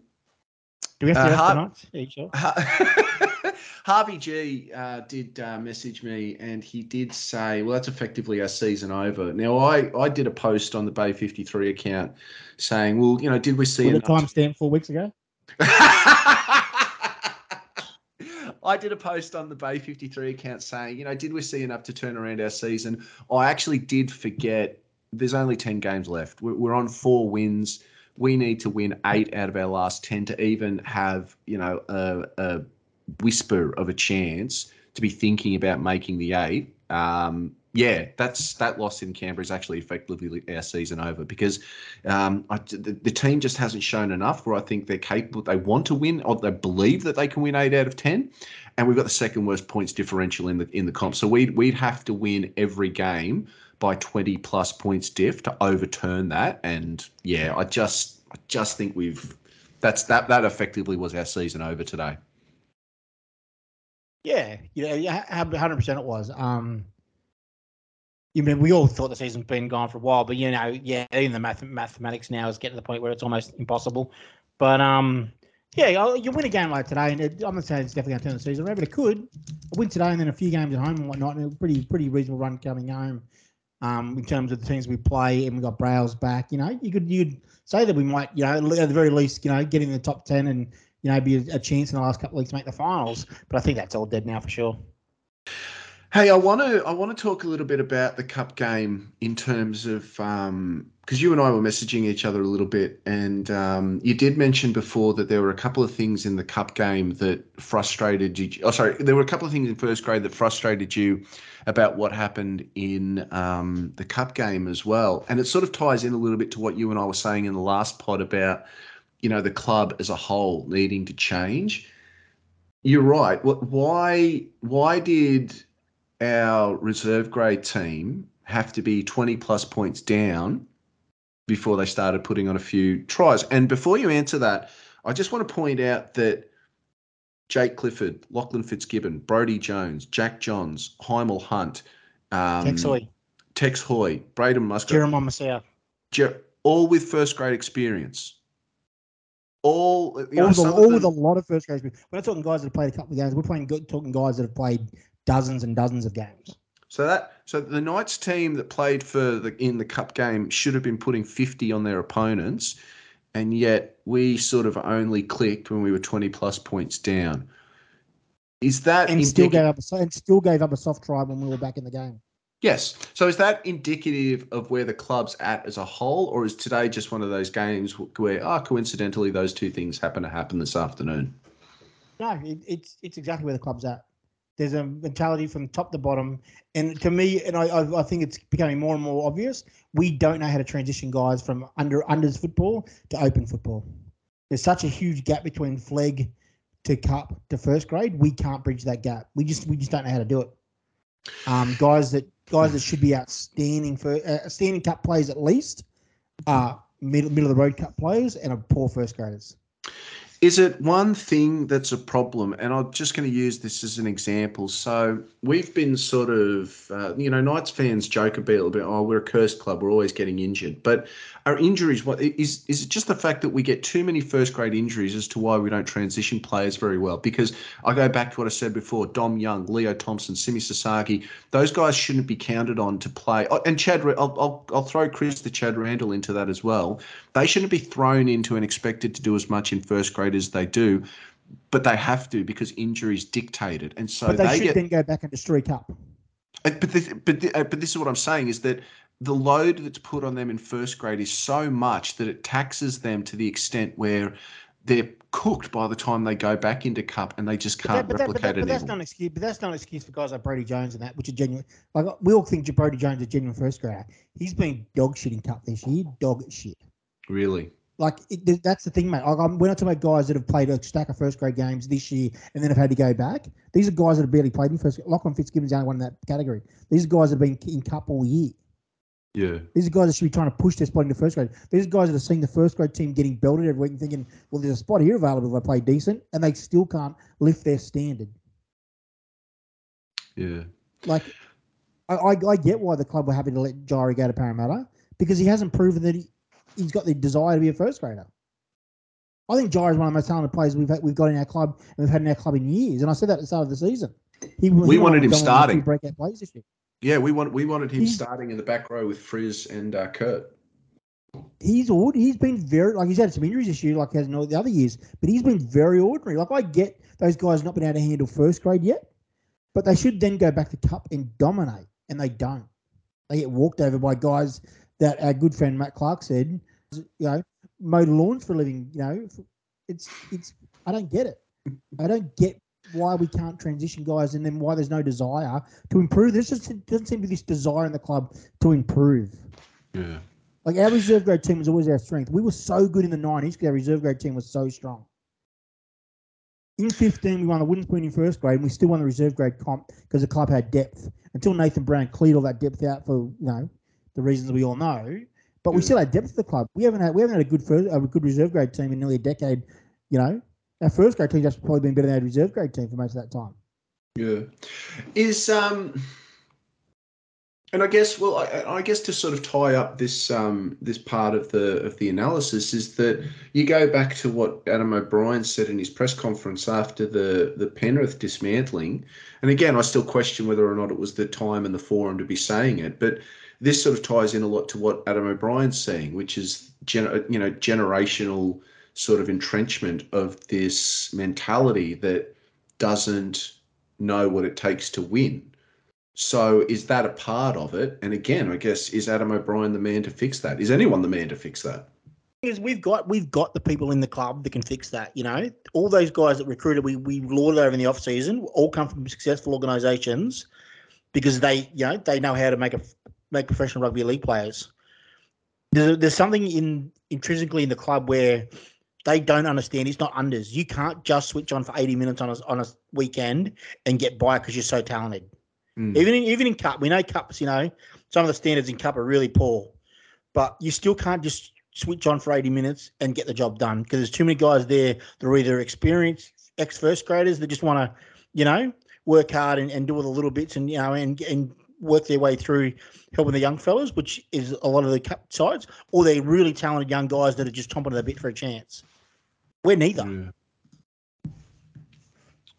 Do we have to Uh, Har- tonight? Yeah, sure. Ha- Harvey G uh, did uh, message me, and he did say, "Well, that's effectively our season over." Now, I I did a post on the Bay Fifty Three account saying, "Well, you know, did we see With enough?" timestamp four weeks ago. I did a post on the Bay 53 account saying, you know, did we see enough to turn around our season? I actually did forget there's only 10 games left. We're on four wins. We need to win eight out of our last 10 to even have, you know, a, a whisper of a chance to be thinking about making the eight. Um, yeah, that's that loss in Canberra is actually effectively our season over because um, I, the, the team just hasn't shown enough where I think they're capable. They want to win, or they believe that they can win eight out of ten, and we've got the second worst points differential in the in the comp. So we'd we'd have to win every game by twenty plus points diff to overturn that. And yeah, I just I just think we've that's that that effectively was our season over today. Yeah, know, yeah, hundred percent it was. Um, you mean we all thought the season's been gone for a while, but you know, yeah, even the math- mathematics now is getting to the point where it's almost impossible. But um, yeah, you win a game like today, and it, I'm not saying it's definitely going to turn the season around, but it could. A win today, and then a few games at home and whatnot, and a pretty pretty reasonable run coming home. Um, in terms of the teams we play, and we got Brails back. You know, you could you'd say that we might, you know, at the very least, you know, get in the top ten and you know be a, a chance in the last couple of weeks to make the finals. But I think that's all dead now for sure. Hey, I want to I want to talk a little bit about the cup game in terms of because you and I were messaging each other a little bit, and um, you did mention before that there were a couple of things in the cup game that frustrated you. Oh, sorry, there were a couple of things in first grade that frustrated you about what happened in um, the cup game as well, and it sort of ties in a little bit to what you and I were saying in the last pod about you know the club as a whole needing to change. You're right. Wh- Why why did our reserve grade team have to be 20 plus points down before they started putting on a few tries? And before you answer that, I just want to point out that Jake Clifford, Lachlan Fitzgibbon, Brodie Jones, Jack Johns, Hymel Hunt, um, Tex Hoy, Tex Hoy, Braden Musgrave, Jeremiah Masao. Jer- all with first grade experience. All, you know, all, with a, some of with a lot of first grade. Experience. We're not talking guys that have played a couple of games. We're playing talking guys that have played dozens and dozens of games. So that so the Knights team that played for the in the cup game should have been putting 50 on their opponents, and yet we sort of only clicked when we were 20 plus points down. Is that And still gave up a and still gave up a soft try when we were back in the game. Yes. So is that indicative of where the club's at as a whole, or is today just one of those games where, ah, coincidentally, those two things happen to happen this afternoon? No, it, it's it's exactly where the club's at. There's a mentality from top to bottom, and to me, and I, I, think it's becoming more and more obvious. We don't know how to transition guys from under unders football to open football. There's such a huge gap between flag to cup to first grade. We can't bridge that gap. We just we just don't know how to do it. Um, guys that guys that should be outstanding for uh, standing cup players at least are middle middle of the road cup players and are poor first graders. Is it one thing that's a problem? And I'm just going to use this as an example. So we've been sort of, uh, you know, Knights fans joke a bit, a bit, oh, we're a cursed club, we're always getting injured. But our injuries, what is is it just the fact that we get too many first grade injuries as to why we don't transition players very well? Because I go back to what I said before: Dom Young, Leo Thompson, Simi Sasagi, those guys shouldn't be counted on to play. Oh, and Chad, I'll, I'll I'll throw Chris the Chad Randall into that as well. They shouldn't be thrown into and expected to do as much in first grade as they do, but they have to because injuries dictate it, and so But they, they should get. then go back into Street Cup. But this, but thi- uh, but this is what I'm saying is that the load that's put on them in first grade is so much that it taxes them to the extent where they're cooked by the time they go back into cup and they just can't but, that, but, replicate that, but it that's not an excuse. But that's not an excuse for guys like Brodie Jones and that, which are genuine. Like we all think Brodie Jones is a genuine first grader. He's been dog shit in cup this year. Dog shit. Really, Like it, that's the thing, mate. Like, I'm, we're not talking about guys that have played a stack of first grade games this year and then have had to go back. These are guys that have barely played in first. Lachlan Fitzgibbon's the only one in that category. These are guys have been in cup all year. yeah, These are guys that should be trying to push their spot into first grade. These are guys that are seeing the first grade team getting belted every week and thinking, well, there's a spot here available if I play decent, and they still can't lift their standard. yeah. Like, I, I, I get why the club were happy to let Jari go to Parramatta because he hasn't proven that he, he's got the desire to be a first grader. I think Jari is one of the most talented players we've had, we've got in our club and we've had in our club in years. And I said that at the start of the season. He, We wanted him starting. Breakout plays this year. Yeah, we want we wanted him He's- starting in the back row with Frizz and uh, Kurt. he's. He's been very like he's had some injuries this year, like he has in all the other years, but he's been very ordinary. Like I get those guys not been able to handle first grade yet, but they should then go back to cup and dominate, and they don't. They get walked over by guys that our good friend Matt Clark said, you know, mow lawns for a living. You know, it's it's. I don't get it. I don't get why we can't transition guys, and then why there's no desire to improve. There's just doesn't seem to be this desire in the club to improve. Yeah, Like our reserve grade team was always our strength. We were so good in the nineties because our reserve grade team was so strong. In fifteen, we won the wooden spoon in first grade, and we still won the reserve grade comp because the club had depth. Until Nathan Brown cleared all that depth out for you know the reasons we all know. But we still had depth at the club. We haven't had we haven't had a good first, a good reserve grade team in nearly a decade. You know, our first grade team's actually probably been better than our reserve grade team for most of that time. yeah. Is um, and I guess well, I, I guess to sort of tie up this um this part of the of the analysis is that you go back to what Adam O'Brien said in his press conference after the the Penrith dismantling, and again, I still question whether or not it was the time and the forum to be saying it, but this sort of ties in a lot to what Adam O'Brien's saying, which is you know generational sort of entrenchment of this mentality that doesn't know what it takes to win. So is that a part of it? And again, I guess is Adam O'Brien the man to fix that? Is anyone the man to fix that? is we've got we've got the people in the club that can fix that. You know, all those guys that recruited, we we lauded over in the off season, all come from successful organisations because they you know they know how to make a make professional rugby league players. There's, there's something in intrinsically in the club where they don't understand. It's not unders. You can't just switch on for 80 minutes on a, on a weekend and get by because you're so talented. Mm. Even in even in cup, we know cups. You know some of the standards in cup are really poor, but you still can't just switch on for 80 minutes and get the job done because there's too many guys there that are either experienced ex first graders that just want to, you know, work hard and, and do all the little bits and you know and and work their way through helping the young fellas, which is a lot of the cup sides, or they're really talented young guys that are just chomping at the bit for a chance. We're neither. Yeah.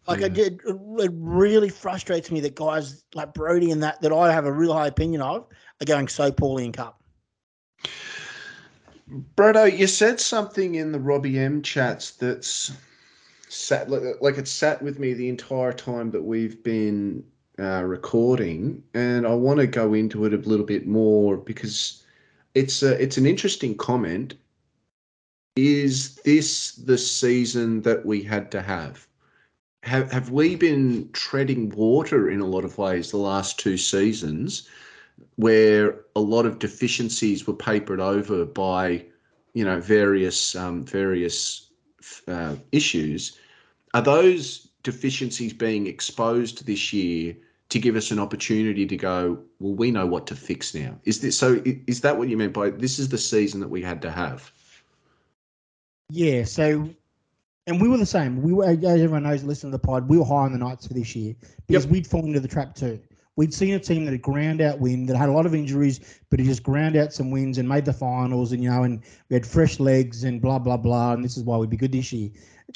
Like Yeah. it, it, it really frustrates me that guys like Brodie and that that I have a real high opinion of are going so poorly in cup. Brodo, you said something in the Robbie M chats that's sat like, like it's sat with me the entire time that we've been uh, recording, and I want to go into it a little bit more because it's a, it's an interesting comment. Is this the season that we had to have? Have have we been treading water in a lot of ways the last two seasons? where a lot of deficiencies were papered over by, you know, various um, various uh, issues. Are those deficiencies being exposed this year to give us an opportunity to go? Well, we know what to fix now. Is this so? Is that what you meant by this is the season that we had to have? Yeah, so and we were the same. We were as everyone knows, listen to the pod, we were high on the Knights for this year because we'd fallen into the trap too. We'd seen a team that had ground out win, that had a lot of injuries, but it just ground out some wins and made the finals, and you know, and we had fresh legs and blah blah blah, and this is why we'd be good this year.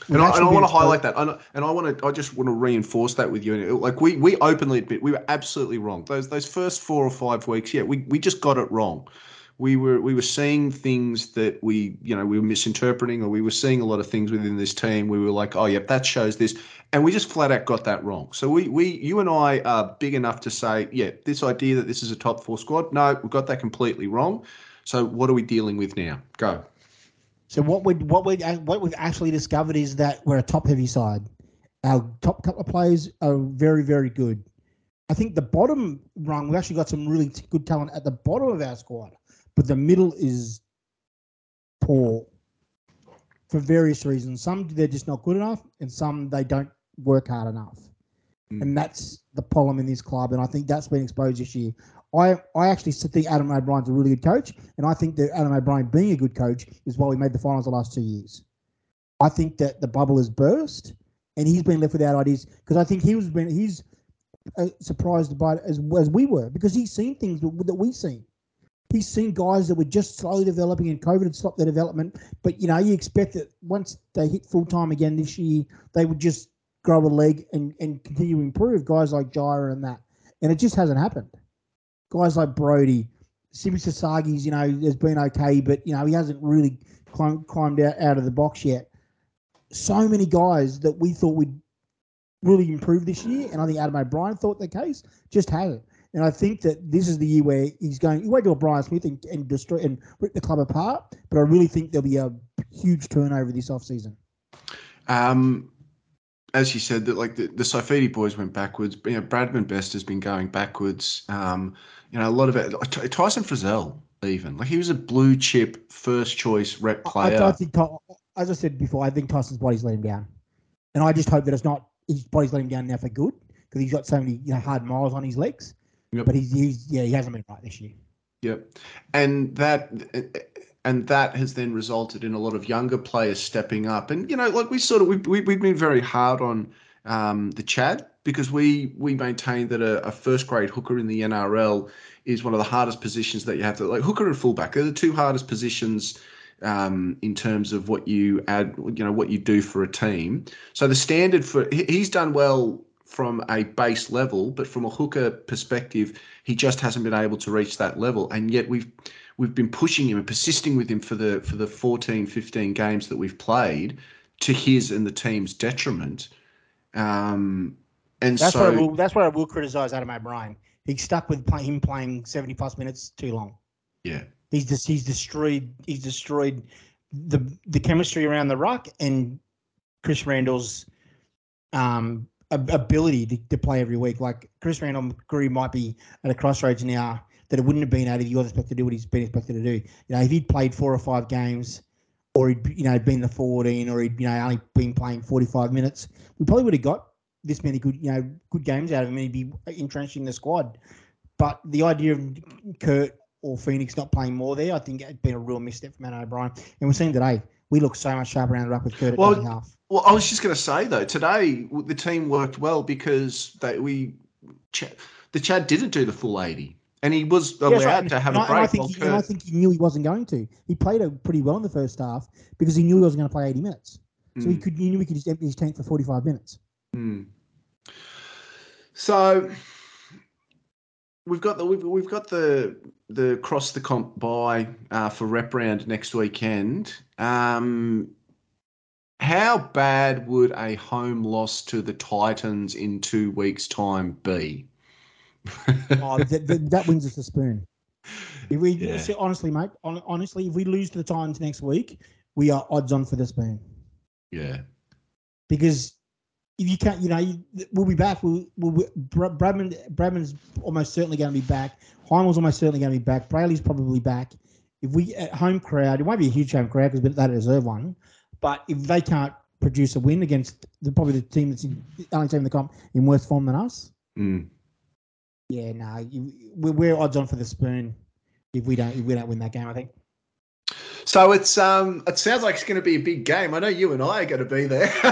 And I, and I want to highlight that, and I, and I want to, I just want to reinforce that with you. And it- like we, we openly admit we were absolutely wrong. Those, those first four or five weeks, yeah, we, we just got it wrong. We were, we were seeing things that we, you know, we were misinterpreting, or we were seeing a lot of things within this team. We were like, oh, yep, that shows this, and we just flat out got that wrong. So we, we, you and I are big enough to say, yeah, this idea that this is a top four squad, no, we got that completely wrong. So what are we dealing with now? Go. So what we what we uh, what we've actually discovered is that we're a top heavy side. Our top couple of players are very very good. I think the bottom rung we've actually got some really good talent at the bottom of our squad, but the middle is poor for various reasons. Some they're just not good enough, and some they don't work hard enough. Mm. And that's the problem in this club, and I think that's been exposed this year. I, I actually think Adam O'Brien's a really good coach, and I think that Adam O'Brien being a good coach is why we made the finals the last two years. I think that the bubble has burst, and he's been left without ideas because I think he was been he's uh, surprised by it as as we were because he's seen things that, that we've seen. He's seen guys that were just slowly developing, and COVID had stopped their development. But you know, you expect that once they hit full time again this year, they would just grow a leg and and continue to improve. Guys like Gyra and that, and it just hasn't happened guys like Brodie, Simi Sasagi's, you know, has been okay, but you know, he hasn't really climbed, climbed out, out of the box yet. So many guys that we thought would really improve this year, and I think Adam O'Brien thought the case just hasn't. And I think that this is the year where he's going. He won't do a Brian Smith and, and destroy and rip the club apart, but I really think there'll be a huge turnover this offseason. Um, as you said, that like the, the Saifiti boys went backwards. You know, Bradman Best has been going backwards. Um, you know, a lot of it. Tyson Frizell, even like he was a blue chip first choice rep I, player. I think, as I said before, I think Tyson's body's let him down, and I just hope that it's not his body's let him down now for good because he's got so many you know hard miles on his legs. Yep. But he's, he's yeah he hasn't been right this year. Yep, and that and that has then resulted in a lot of younger players stepping up. And you know, like we sort of we've we, we've been very hard on um, the Chad because we we maintain that a, a first grade hooker in the NRL is one of the hardest positions that you have to like hooker and fullback. They're the two hardest positions um, in terms of what you add, you know, what you do for a team. So the standard for he's done well from a base level, but from a hooker perspective, he just hasn't been able to reach that level. And yet we've we've been pushing him and persisting with him for the for the 14, 15 games that we've played to his and the team's detriment. Um, and That's so where I will, that's where I will criticize Adam O'Brien. He's stuck with play, him playing seventy plus minutes too long. yeah, He's just he's destroyed he's destroyed the the chemistry around the ruck and Chris Randall's um ability to, to play every week. Like Chris Randall McCreary might be at a crossroads now that it wouldn't have been at if he was expected to do what he's been expected to do. You know, if he'd played four or five games or he'd you know been the 14, or he'd you know only been playing 45 minutes, we probably would have got this many good you know good games out of him, and he'd be entrenched in the squad. But the idea of Kurt or Phoenix not playing more there, I think it'd been a real misstep for Matt O'Brien. And we're seeing today, we look so much sharper around the ruck with Kurt at Well, half. Well, I was just going to say though, today the team worked well because they we Ch- the Chad didn't do the full eighty, and he was allowed right. to have and a I, and I break. think he, I think he knew he wasn't going to. He played a pretty well in the first half because he knew he wasn't going to play 80 minutes. So he Mm, could, he knew he could just empty his tank for 45 minutes. mm. So we've got the we've, we've got the the cross the comp buy uh, for rep round next weekend. Um, how bad would a home loss to the Titans in two weeks' time be? Oh, that, that, that wins us the spoon. If we Yeah. honestly, mate, hon- honestly, if we lose to the Titans next week, we are odds on for the spoon yeah. because you can't, you know, you, we'll be back. We'll, we'll, Bradman, Bradman's almost certainly going to be back. Hymel's almost certainly going to be back. Brailey's probably back. If we at home crowd, it won't be a huge home crowd because they deserve one. But if they can't produce a win against the, probably the team that's in, the only team in the comp in worse form than us, Mm. yeah, no, you, we're, we're odds on for the spoon if we don't if we don't win that game. I think. So it's um it sounds like it's going to be a big game. I know you and I are going to be there.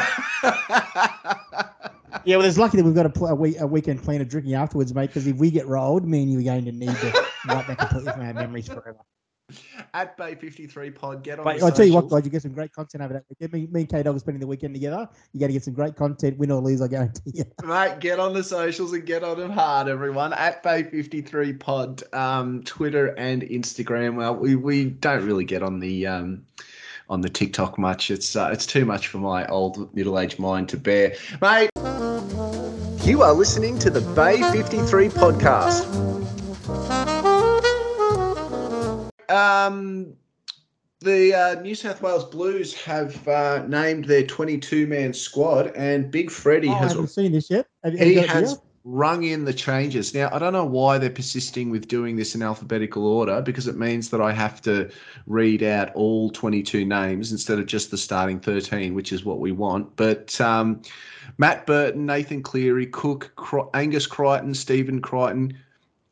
Yeah, well, it's lucky that we've got a, pl- a, week, a weekend plan of drinking afterwards, mate. Because if we get rolled, me and you are going to need to wipe that completely from our memories forever. At Bay fifty three Pod, get on. But the I'll tell you what, socials. guys, you get some great content over that weekend. Me, me and K Dog are spending the weekend together. You got to get some great content, win or lose, I guarantee you. Mate, get on the socials and get on them hard, everyone. At Bay53 Pod, um, Twitter and Instagram. Well, we, we don't really get on the um, on the TikTok much. It's uh, it's too much for my old middle aged mind to bear. Mate, you are listening to the Bay 53 podcast. Um, the uh, New South Wales Blues have uh, named their 22 man squad, and Big Freddie Oh, I has haven't seen this yet. Have, have he you got it has here? rung in the changes. Now, I don't know why they're persisting with doing this in alphabetical order because it means that I have to read out all 22 names instead of just the starting 13, which is what we want. But um, Matt Burton, Nathan Cleary, Cook, Cro- Angus Crichton, Stephen Crichton,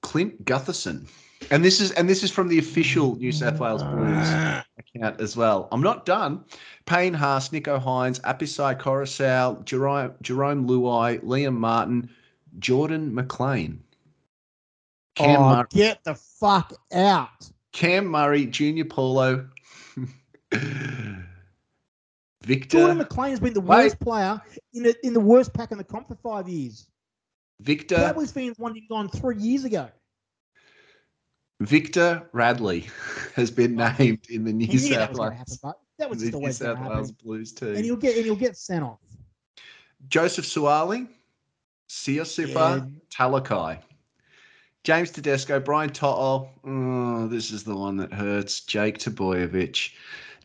Clint Gutherson. And this is and this is from the official New South Wales ah. Blues account as well. I'm not done. Payne Haas, Nicho Hynes, Apisai Koroisau, Jerome, Jarome Luai, Liam Martin, Jordan McLean, Cam, oh, Mur- get the fuck out. Cam Murray, Junior Paulo, Victor, Jordan McLean has been the Wait. worst player in the, in the worst pack in the comp for five years. Victor, Cowboys fans wanted him gone three years ago. Victor Radley has been oh, named in the New He knew that South was going to happen, Wales, that was the New South Wales. Blues And too. he'll get and he'll get sent off. Joseph Suaalii, Siosifa, Yeah. Talakai. James Tedesco, Brian To'o. Oh, mm, this is the one that hurts. Jake Trbojevic,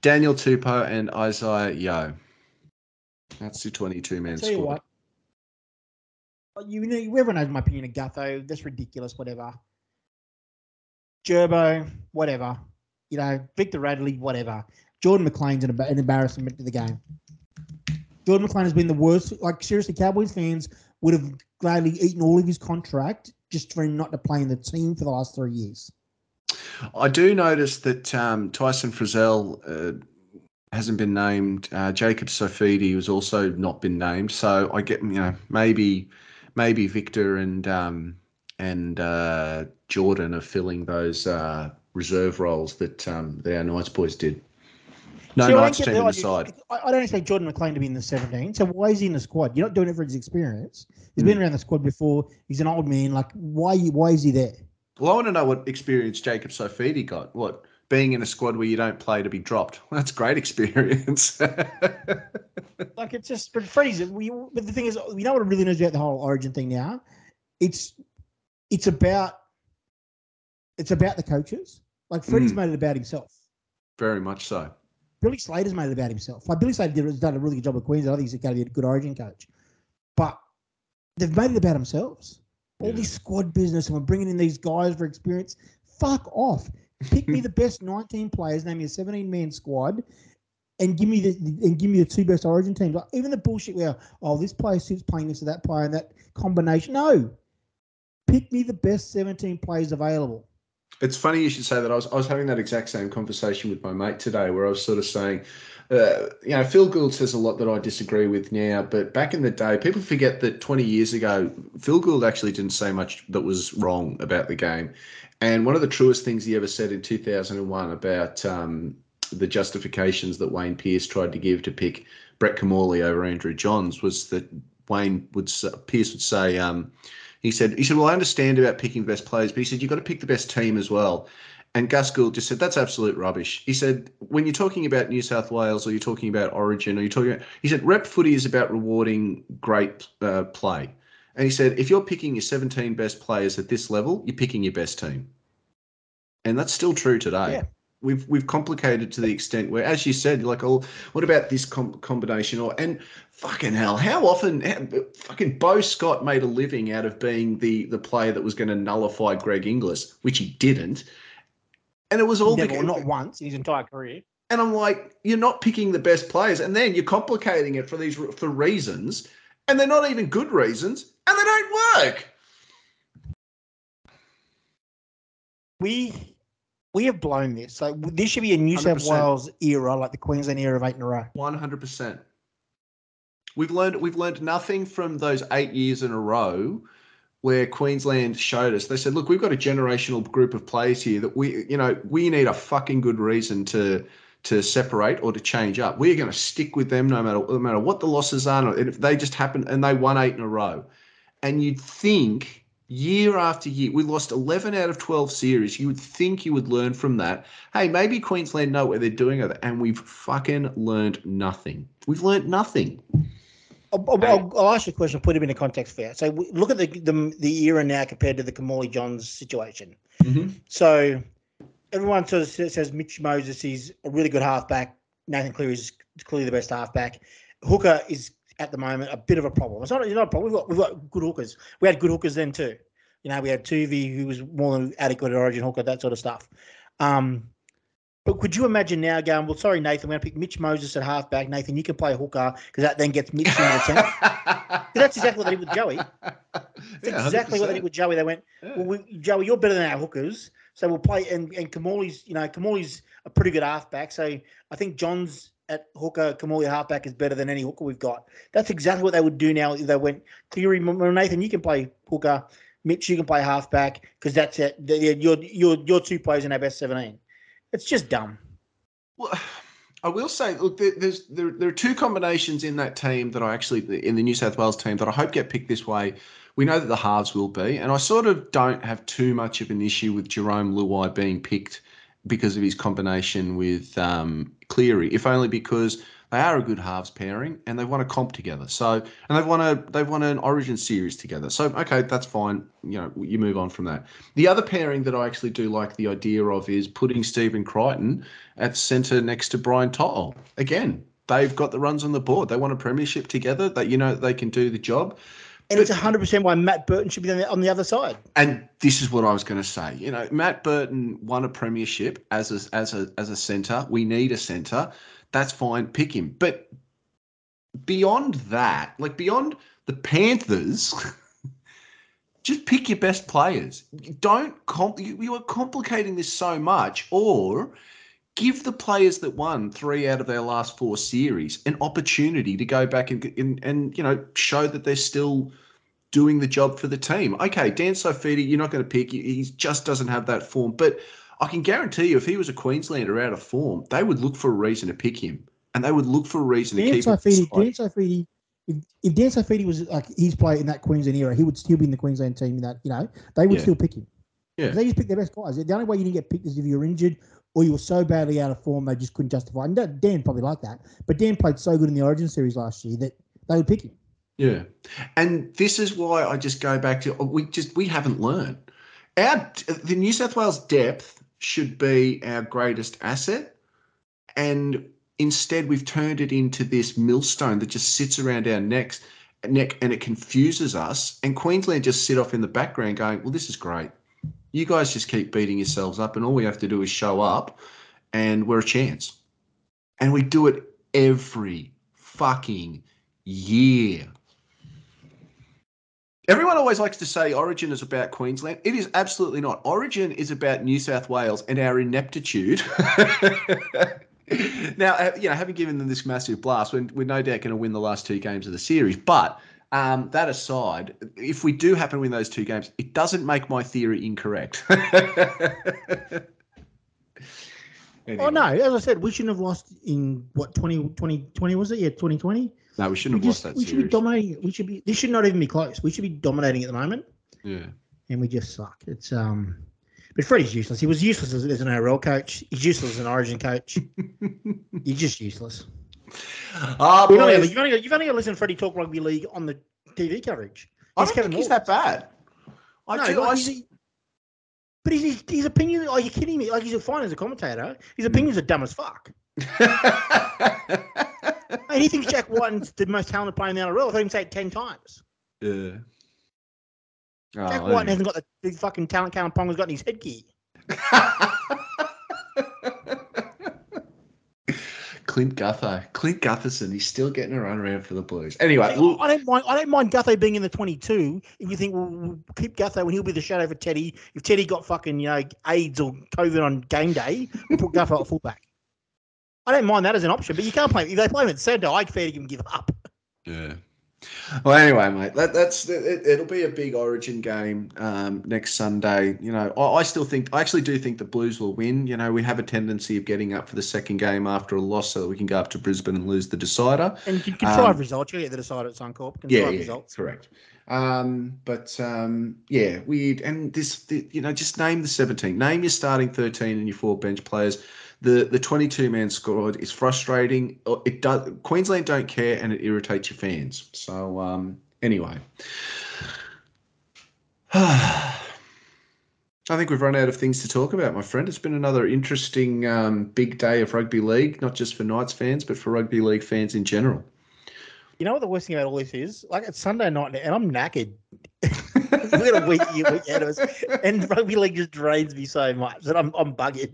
Daniel Tupou, and Isaah Yeo. That's the 22 man you squad. what, you know, everyone knows my opinion of Gutho. That's ridiculous. Whatever. Gerbo, whatever. You know, Victor Radley, whatever. Jordan McLean's an, an embarrassment to the game. Jordan McLean has been the worst. Like seriously, Cowboys fans would have gladly eaten all of his contract just for him not to play in the team for the last three years. I do notice that um, Tyson Frizell uh, hasn't been named. Uh, Jacob Saifiti has also not been named. So I get, you know, maybe maybe Victor and um, and uh, Jordan are filling those uh, reserve roles that um, the our Knights boys did. No See, Knights team the in the side. I, don't expect Jordan McLean to be in the 17. So why is he in the squad? You're not doing it for his experience. He's been around the squad before. He's an old man. Like why? Why is he there? Well, I want to know what experience Jacob Saifiti got. What being in a squad where you don't play to be dropped? That's great experience. Like it's just, but Freddie's. We, but the thing is, we know what really knows about the whole Origin thing now. It's, it's about, it's about the coaches. Like Freddie's Mm. made it about himself. Very much so. Billy Slater's made it about himself. Like Billy Slater has done a really good job at Queensland. I think he's going to be a good Origin coach, but they've made it about themselves. All Yeah. this squad business, and we're bringing in these guys for experience. Fuck off. Pick me the best 19 players, name me a 17 man squad, and give me the and give me the two best Origin teams. Like even the bullshit where oh this player suits playing this or that player and that combination. No, pick me the best seventeen players available. It's funny you should say that. I was I was having that exact same conversation with my mate today, where I was sort of saying, uh, you know, Phil Gould says a lot that I disagree with now, but back in the day, people forget that 20 years ago, Phil Gould actually didn't say much that was wrong about the game. And one of the truest things he ever said in 2001 about um, the justifications that Wayne Pearce tried to give to pick Brett Kimmorley over Andrew Johns was that Wayne would Pearce would say, um, he said, he said, well, I understand about picking the best players, but he said you've got to pick the best team as well. And Gus Gould just said that's absolute rubbish. He said when you're talking about New South Wales or you're talking about Origin or you're talking, about, he said rep footy is about rewarding great uh, play. And he said if you're picking your 17 best players at this level, you're picking your best team. And that's still true today. Yeah we've we've complicated to the extent where, as you said, like, oh, what about this com- combination? Or and fucking hell, how often how, fucking Beau Scott made a living out of being the the player that was going to nullify Greg Inglis, which he didn't, and it was all Never, because, not once in his entire career. And I'm like, you're not picking the best players, and then you're complicating it for these for reasons, and they're not even good reasons, and they don't work. We we have blown this. So this should be a New 100%. South Wales era, like the Queensland era of eight in a row. One hundred percent. We've learned we've learned nothing from those eight years in a row where Queensland showed us. They said, "Look, we've got a generational group of players here that we, you know, we need a fucking good reason to to separate or to change up. We're going to stick with them no matter no matter what the losses are. And if they just happen and they won eight in a row, and you'd think." Year after year. We lost 11 out of 12 series. You would think you would learn from that. Hey, maybe Queensland know what they're doing, and we've fucking learned nothing. We've learned nothing. I'll, I'll, I'll, ask you a question. Put it in a context for you. So look at the, the the era now compared to the Kimmorley Johns situation. Mm-hmm. So everyone sort of says Mitch Moses is a really good halfback. Nathan Cleary is clearly the best halfback. Hooker is at the moment a bit of a problem. It's not, it's not a problem. We've got, we've got good hookers. We had good hookers then too. You know, we had Tuvey, who was more than adequate at Origin hooker, that sort of stuff. Um, but could you imagine now going, well, sorry, Nathan, we're going to pick Mitch Moses at halfback. Nathan, you can play hooker because that then gets Mitch in the centre. that's exactly what they did with Joey. That's yeah, exactly 100%. what they did with Joey. They went, yeah. well, we, Joey, you're better than our hookers. So we'll play. And, and Kimmorley's, you know, Kimmorley's a pretty good halfback. So I think Johns at hooker, Kimmorley halfback is better than any hooker we've got. That's exactly what they would do now if they went Cleary, Nathan, you can play hooker. Mitch, you can play halfback because that's it. You're, you're, you're two players in our best 17. It's just dumb. Well, I will say, look, there, there's there, there are two combinations in that team that I actually in the New South Wales team that I hope get picked this way. We know that the halves will be, and I sort of don't have too much of an issue with Jarome Luai being picked because of his combination with um, Cleary, if only because they are a good halves pairing and they've won a comp together. So and they've won a they've won an Origin series together. So okay, that's fine. You know, you move on from that. The other pairing that I actually do like the idea of is putting Stephen Crichton at centre next to Brian To'o. Again, they've got the runs on the board. They won a premiership together. That you know they can do the job. And it's 100% why Matt Burton should be on the other side. And this is what I was going to say. You know, Matt Burton won a premiership as a, as a, as a centre. We need a centre. That's fine. Pick him. But beyond that, like beyond the Panthers, just pick your best players. Don't comp- you, you are complicating this so much, or give the players that won three out of their last four series an opportunity to go back and and, and you know show that they're still doing the job for the team. Okay, Dan Saifiti, you're not going to pick. He just doesn't have that form. But I can guarantee you, if he was a Queenslander out of form, they would look for a reason to pick him, and they would look for a reason Dan to keep Saifiti, him. Dan Saifiti, if, if Dan Saifiti was like he's playing in that Queensland era, he would still be in the Queensland team. In that you know, they would yeah. still pick him. Yeah. They just pick their best guys. The only way you didn't get picked is if you're injured or you were so badly out of form they just couldn't justify. And Dan probably liked that, but Dan played so good in the Origin series last year that they would pick him. Yeah, and this is why I just go back to oh, we just we haven't learned. Our the New South Wales depth should be our greatest asset, and instead we've turned it into this millstone that just sits around our necks neck and it confuses us. And Queensland just sit off in the background going, "Well, this is great." You guys just keep beating yourselves up, and all we have to do is show up, and we're a chance. And we do it every fucking year. Everyone always likes to say Origin is about Queensland. It is absolutely not. Origin is about New South Wales and our ineptitude. now, you know, having given them this massive blast, we're, we're no doubt going to win the last two games of the series. But um, that aside, if we do happen to win those two games, it doesn't make my theory incorrect. Oh no, as I said, we shouldn't have lost in what 20, 2020 was it? Yeah, twenty twenty. No, we We shouldn't have just lost that we should series. be dominating. We should be. This should not even be close. We should be dominating at the moment, yeah. and we just suck. It's um, but Freddie's useless. He was useless as, as an NRL coach. He's useless as an Origin coach. He's just useless. Ah, You've only, boys, you've, only, you've only got to listen to Freddie talk rugby league on the TV coverage. I don't Kevin think he's Morgan. that bad. I No, do, like, I he's, but his, his opinion. Are you kidding me? Like he's fine as a commentator. His Hmm. opinions are dumb as fuck. And he thinks Jack White's the most talented player in the NRL. I've heard him say it ten times. yeah. Oh, Jack White hasn't got the, the fucking talent Kalyn Ponga's got in his headgear. Clint Gutho, Clint Gutherson, he's still getting a run around for the Blues. Anyway, I look, I don't mind. I don't mind Gutho being in the twenty-two. If you think well, we'll keep Gutho when he'll be the shadow for Teddy. If Teddy got fucking you know AIDS or COVID on game day, we'll put Gutho at fullback. I don't mind that as an option, but you can't play if they play him at centre. I'd fair to give him give up. yeah. Well, anyway, mate, that, that's it, it'll be a big Origin game um, next Sunday. You know, I, I still think, I actually do think the Blues will win. You know, we have a tendency of getting up for the second game after a loss, so that we can go up to Brisbane and lose the decider. And you can contrive Um, results. You get the decider at Suncorp. yeah, Contrive yeah, results. correct. Um, but um, yeah, we and this, the, you know, just name the seventeen. Name your starting thirteen and your four bench players. The the twenty two man squad is frustrating. Uh, It does. Queensland don't care, and it irritates your fans. So um, anyway, I think we've run out of things to talk about, my friend. It's been another interesting um, big day of rugby league, not just for Knights fans, but for rugby league fans in general. You know what the worst thing about all this is? Like it's Sunday night and I'm knackered. We've got a week, week ahead of us, and rugby league just drains me so much that I'm I'm bugged.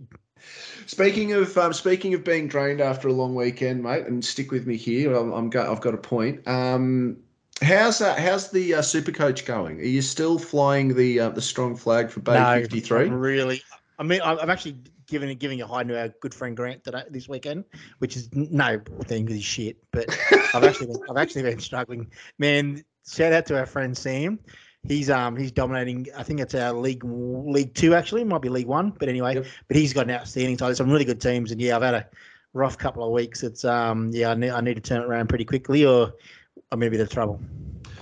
Speaking of um, speaking of being drained after a long weekend, mate, and stick with me here. I'm, I'm go, I've got a point. Um, how's that? How's the uh, super coach going? Are you still flying the uh, the strong flag for Bay fifty three? Really. I mean, I'm actually giving giving a hi to our good friend Grant today this weekend, which is no thing he's shit. But I've actually been, I've actually been struggling. Man, shout out to our friend Sam. He's um he's dominating. I think it's our league league two actually, might be league one, but anyway. Yep. But he's got an outstanding side. Some really good teams, and yeah, I've had a rough couple of weeks. It's um yeah, I need I need to turn it around pretty quickly, or I'm in a bit of trouble.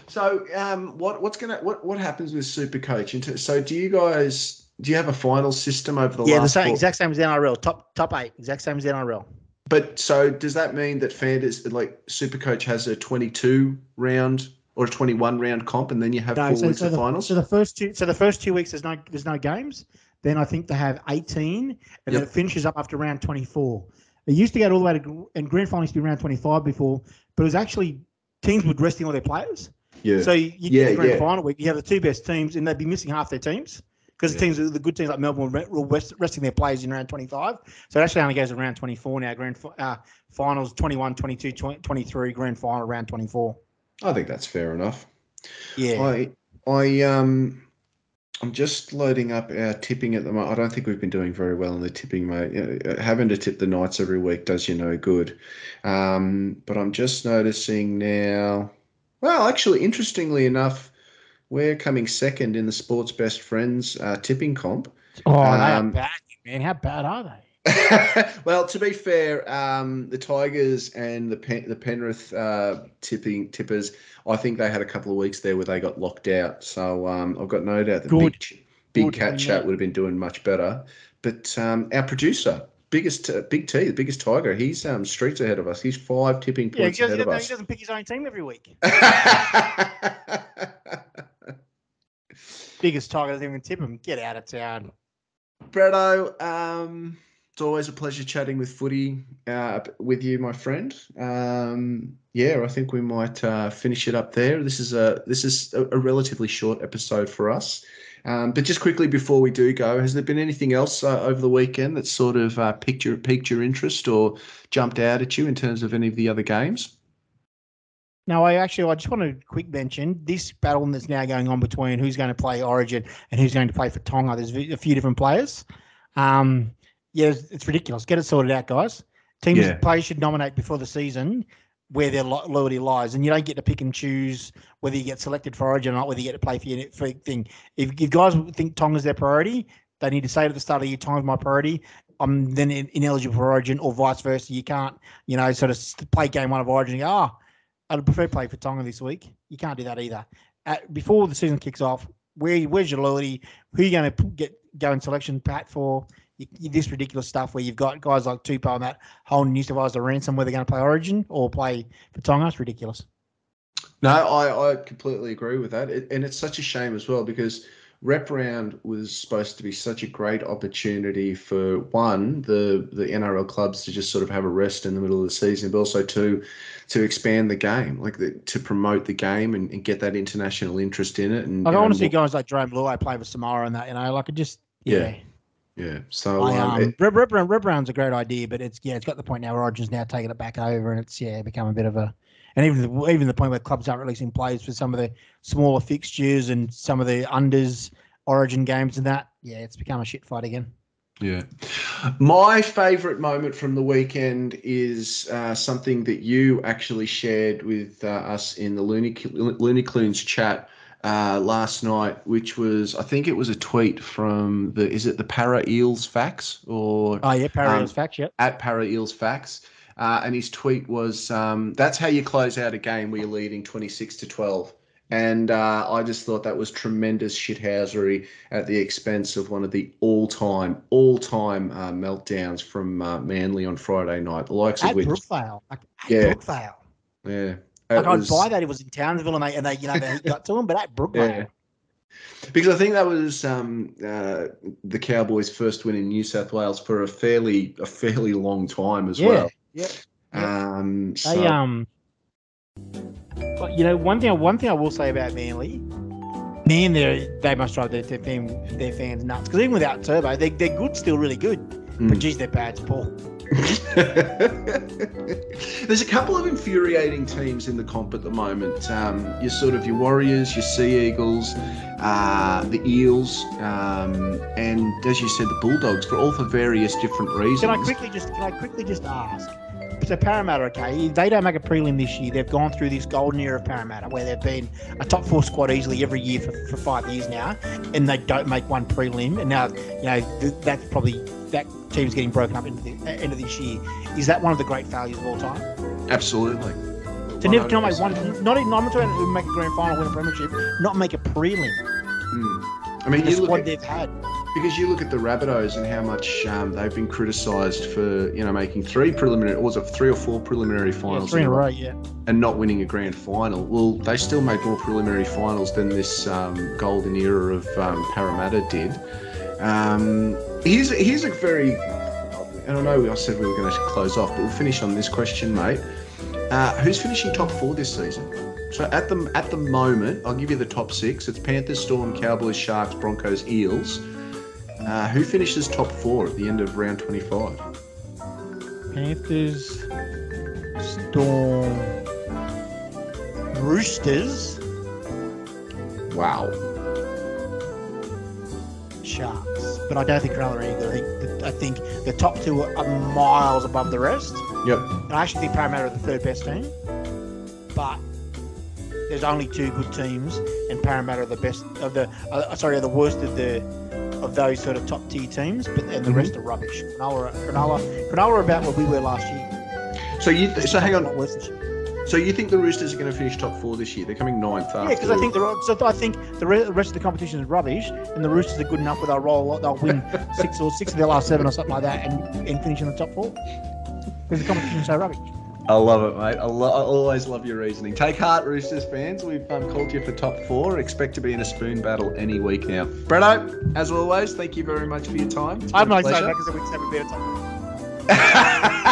So, um, what what's gonna what what happens with super coach? So, do you guys do you have a final system over the last yeah, the same four- exact same as the NRL. Top top eight, exact same as the NRL. But so does that mean that Fanders like super coach has a twenty two round or a twenty one round comp, and then you have No, four so, weeks so of the, finals? so the first two, so the first two weeks there's no there's no games. Then I think they have 18, and then it finishes up after round 24. It used to go all the way to and grand final used to be round 25 before, but it was actually teams would resting all their players. yeah. So you you Yeah, get the grand yeah. final week, you have the two best teams, and they'd be missing half their teams because Yeah. the teams, the good teams like Melbourne, were re- resting their players in round 25. So it actually only goes to round 24 now. Grand uh, finals 21, 22, 20, 23, grand final round 24. I think that's fair enough. Yeah. I I um I'm just loading up our tipping at the moment. I don't think we've been doing very well in the tipping, mate. Having to tip the Knights every week does you no good. Um, but I'm just noticing now. Well, actually, interestingly enough, we're coming second in the Sports Best Friends uh, tipping comp. oh, they are um, bad, man. How bad are they? well, to be fair, um, the Tigers and the Pen- the Penrith uh, tipping tippers, I think they had a couple of weeks there where they got locked out. So um, I've got no doubt that Good. Big, Big Good, Cat Chat would have been doing much better. But um, our producer, biggest uh, Big T, the biggest Tiger, he's um, streets ahead of us. He's five tipping Yeah, he points doesn't, ahead of he doesn't pick his own team every week. Biggest tiger doesn't even tip him. Get out of town. Bretto, um, It's always a pleasure chatting with footy uh, with you, my friend. Um, yeah, I think we might uh, finish it up there. This is a this is a, a relatively short episode for us. Um, but just quickly before we do go, has there been anything else uh, over the weekend that sort of uh, piqued your piqued your interest or jumped out at you in terms of any of the other games? No, I actually I just want to quick mention this battle that's now going on between who's going to play Origin and who's going to play for Tonga. There's a few different players. Um, yeah, it's, it's ridiculous. Get it sorted out, guys. Teams Yeah. players should nominate before the season where their lo- loyalty lies, and you don't get to pick and choose whether you get selected for Origin or not, whether you get to play for your for thing. If, if guys think Tonga's their priority, they need to say at the start of the year, Tonga's my priority. I'm then in- ineligible for Origin, or vice versa. You can't, you know, sort of play game one of Origin. And go, oh, I'd prefer to play for Tonga this week. You can't do that either. At, before the season kicks off, where where's your loyalty? Who are you going to get go in selection pat for? You, you, this ridiculous stuff where you've got guys like Tupou and that holding New South Wales to ransom whether they're going to play Origin or play for Tonga. It's ridiculous. No, I, I completely agree with that. It, and it's such a shame as well because Rep Round was supposed to be such a great opportunity for one, the, the NRL clubs to just sort of have a rest in the middle of the season, but also two, to expand the game, like the, to promote the game and, and get that international interest in it. And I want to see guys like Jarome Luai play for Samoa and that, you know, like it just, Yeah. yeah. Yeah. So I, um, um, it- Rep, Round- Rep Round's a great idea, but it's, yeah, it's got the point now where Origin's now taking it back over and it's, yeah, become a bit of a, and even the, even the point where clubs aren't releasing players for some of the smaller fixtures and some of the unders Origin games and that, yeah, it's become a shit fight again. Yeah. My favourite moment from the weekend is uh, something that you actually shared with uh, us in the Looney, Looney Clunes chat uh, last night, which was, I think it was a tweet from the, is it the Para Eels Facts or Oh, yeah, Parallels Um, facts, yeah at Para Eels Facts? Uh, and his tweet was, um, that's how you close out a game where you're leading 26 to 12. And uh, I just thought that was tremendous shithousery at the expense of one of the all-time, all-time uh, meltdowns from uh, Manly on Friday night. The likes of At which, Brookvale. Like, at Yeah. Brookvale. yeah, Like, it I'd was- buy that if it was in Townsville and they, and they you know, they got to them, but at Brookvale. Yeah. Because I think that was um, uh, the Cowboys' first win in New South Wales for a fairly, a fairly long time as Yeah, well. yeah. Um, They so, um, but, you know, one thing one thing I will say about Manly, man, they they must drive their their, fan, their fans nuts because even without Turbo, they they're good, still really good. Mm. But geez, their bad's poor. There's a couple of infuriating teams in the comp at the moment. Um, your sort of your Warriors, your Sea Eagles, uh, the Eels, um, and as you said, the Bulldogs, for all for various different reasons. Can I quickly just can I quickly just ask? So Parramatta, okay, they don't make a prelim this year. They've gone through this golden era of Parramatta where they've been a top four squad easily every year for, for five years now, and they don't make one prelim. And now, you know, th- that's probably that team's getting broken up into the uh, end of this year. Is that one of the great failures of all time? Absolutely. To never to not make one, not even I'm not talking about make a grand final, win a premiership, not make a prelim. Mm. I mean, you look at, they've had. because you look at the Rabbitohs and how much um, they've been criticised for, you know, making three preliminary, or was it three or four preliminary Yeah, finals three in a in a row, yeah. and not winning a grand final. Well, they still made more preliminary finals than this um, golden era of um, Parramatta did. Um, here's here's a very, and I know I said we were going to close off, but we'll finish on this question, mate. Uh, who's finishing top four this season? So at the at the moment, I'll give you the top six. It's Panthers, Storm, Cowboys, Sharks, Broncos, Eels. Uh, who finishes top four at the end of round twenty-five? Panthers, Storm, Roosters, Wow. Sharks. But I don't think Cronulla are any good. I think, I think the top two are miles above the rest. Yep. And I actually think Parramatta are the third best team. But there's only two good teams, and Parramatta are the best of the. Uh, sorry, are the worst of the of those sort of top tier teams. But and the Mhm. rest are rubbish. Cronulla, are- Cronulla, Cronulla are about where we were last year. So you so hang on. Lot worse this year. So you think the Roosters are going to finish top four this year? They're coming ninth after. Yeah, because I think the I think the rest of the competition is rubbish, and the Roosters are good enough where they'll roll, they'll win six or six of their last seven or something like that, and, and finish in the top four. Because the competition is so rubbish. I love it, mate. I, lo- I always love your reasoning. Take heart, Roosters fans. We've um, called you for top four. Expect to be in a spoon battle any week now. Bretto, as always, thank you very much for your time. Been I'm like so pleasure. back as a week's having a bit of time.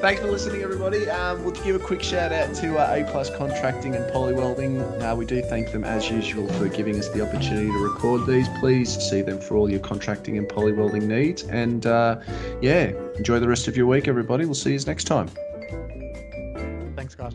Thanks for listening, everybody. Um, we'll give a quick shout out to uh, A Plus Contracting and Poly Welding. Uh, we do thank them as usual for giving us the opportunity to record these. Please see them for all your contracting and poly welding needs. And uh, yeah, enjoy the rest of your week, everybody. We'll see you next time. Thanks, guys.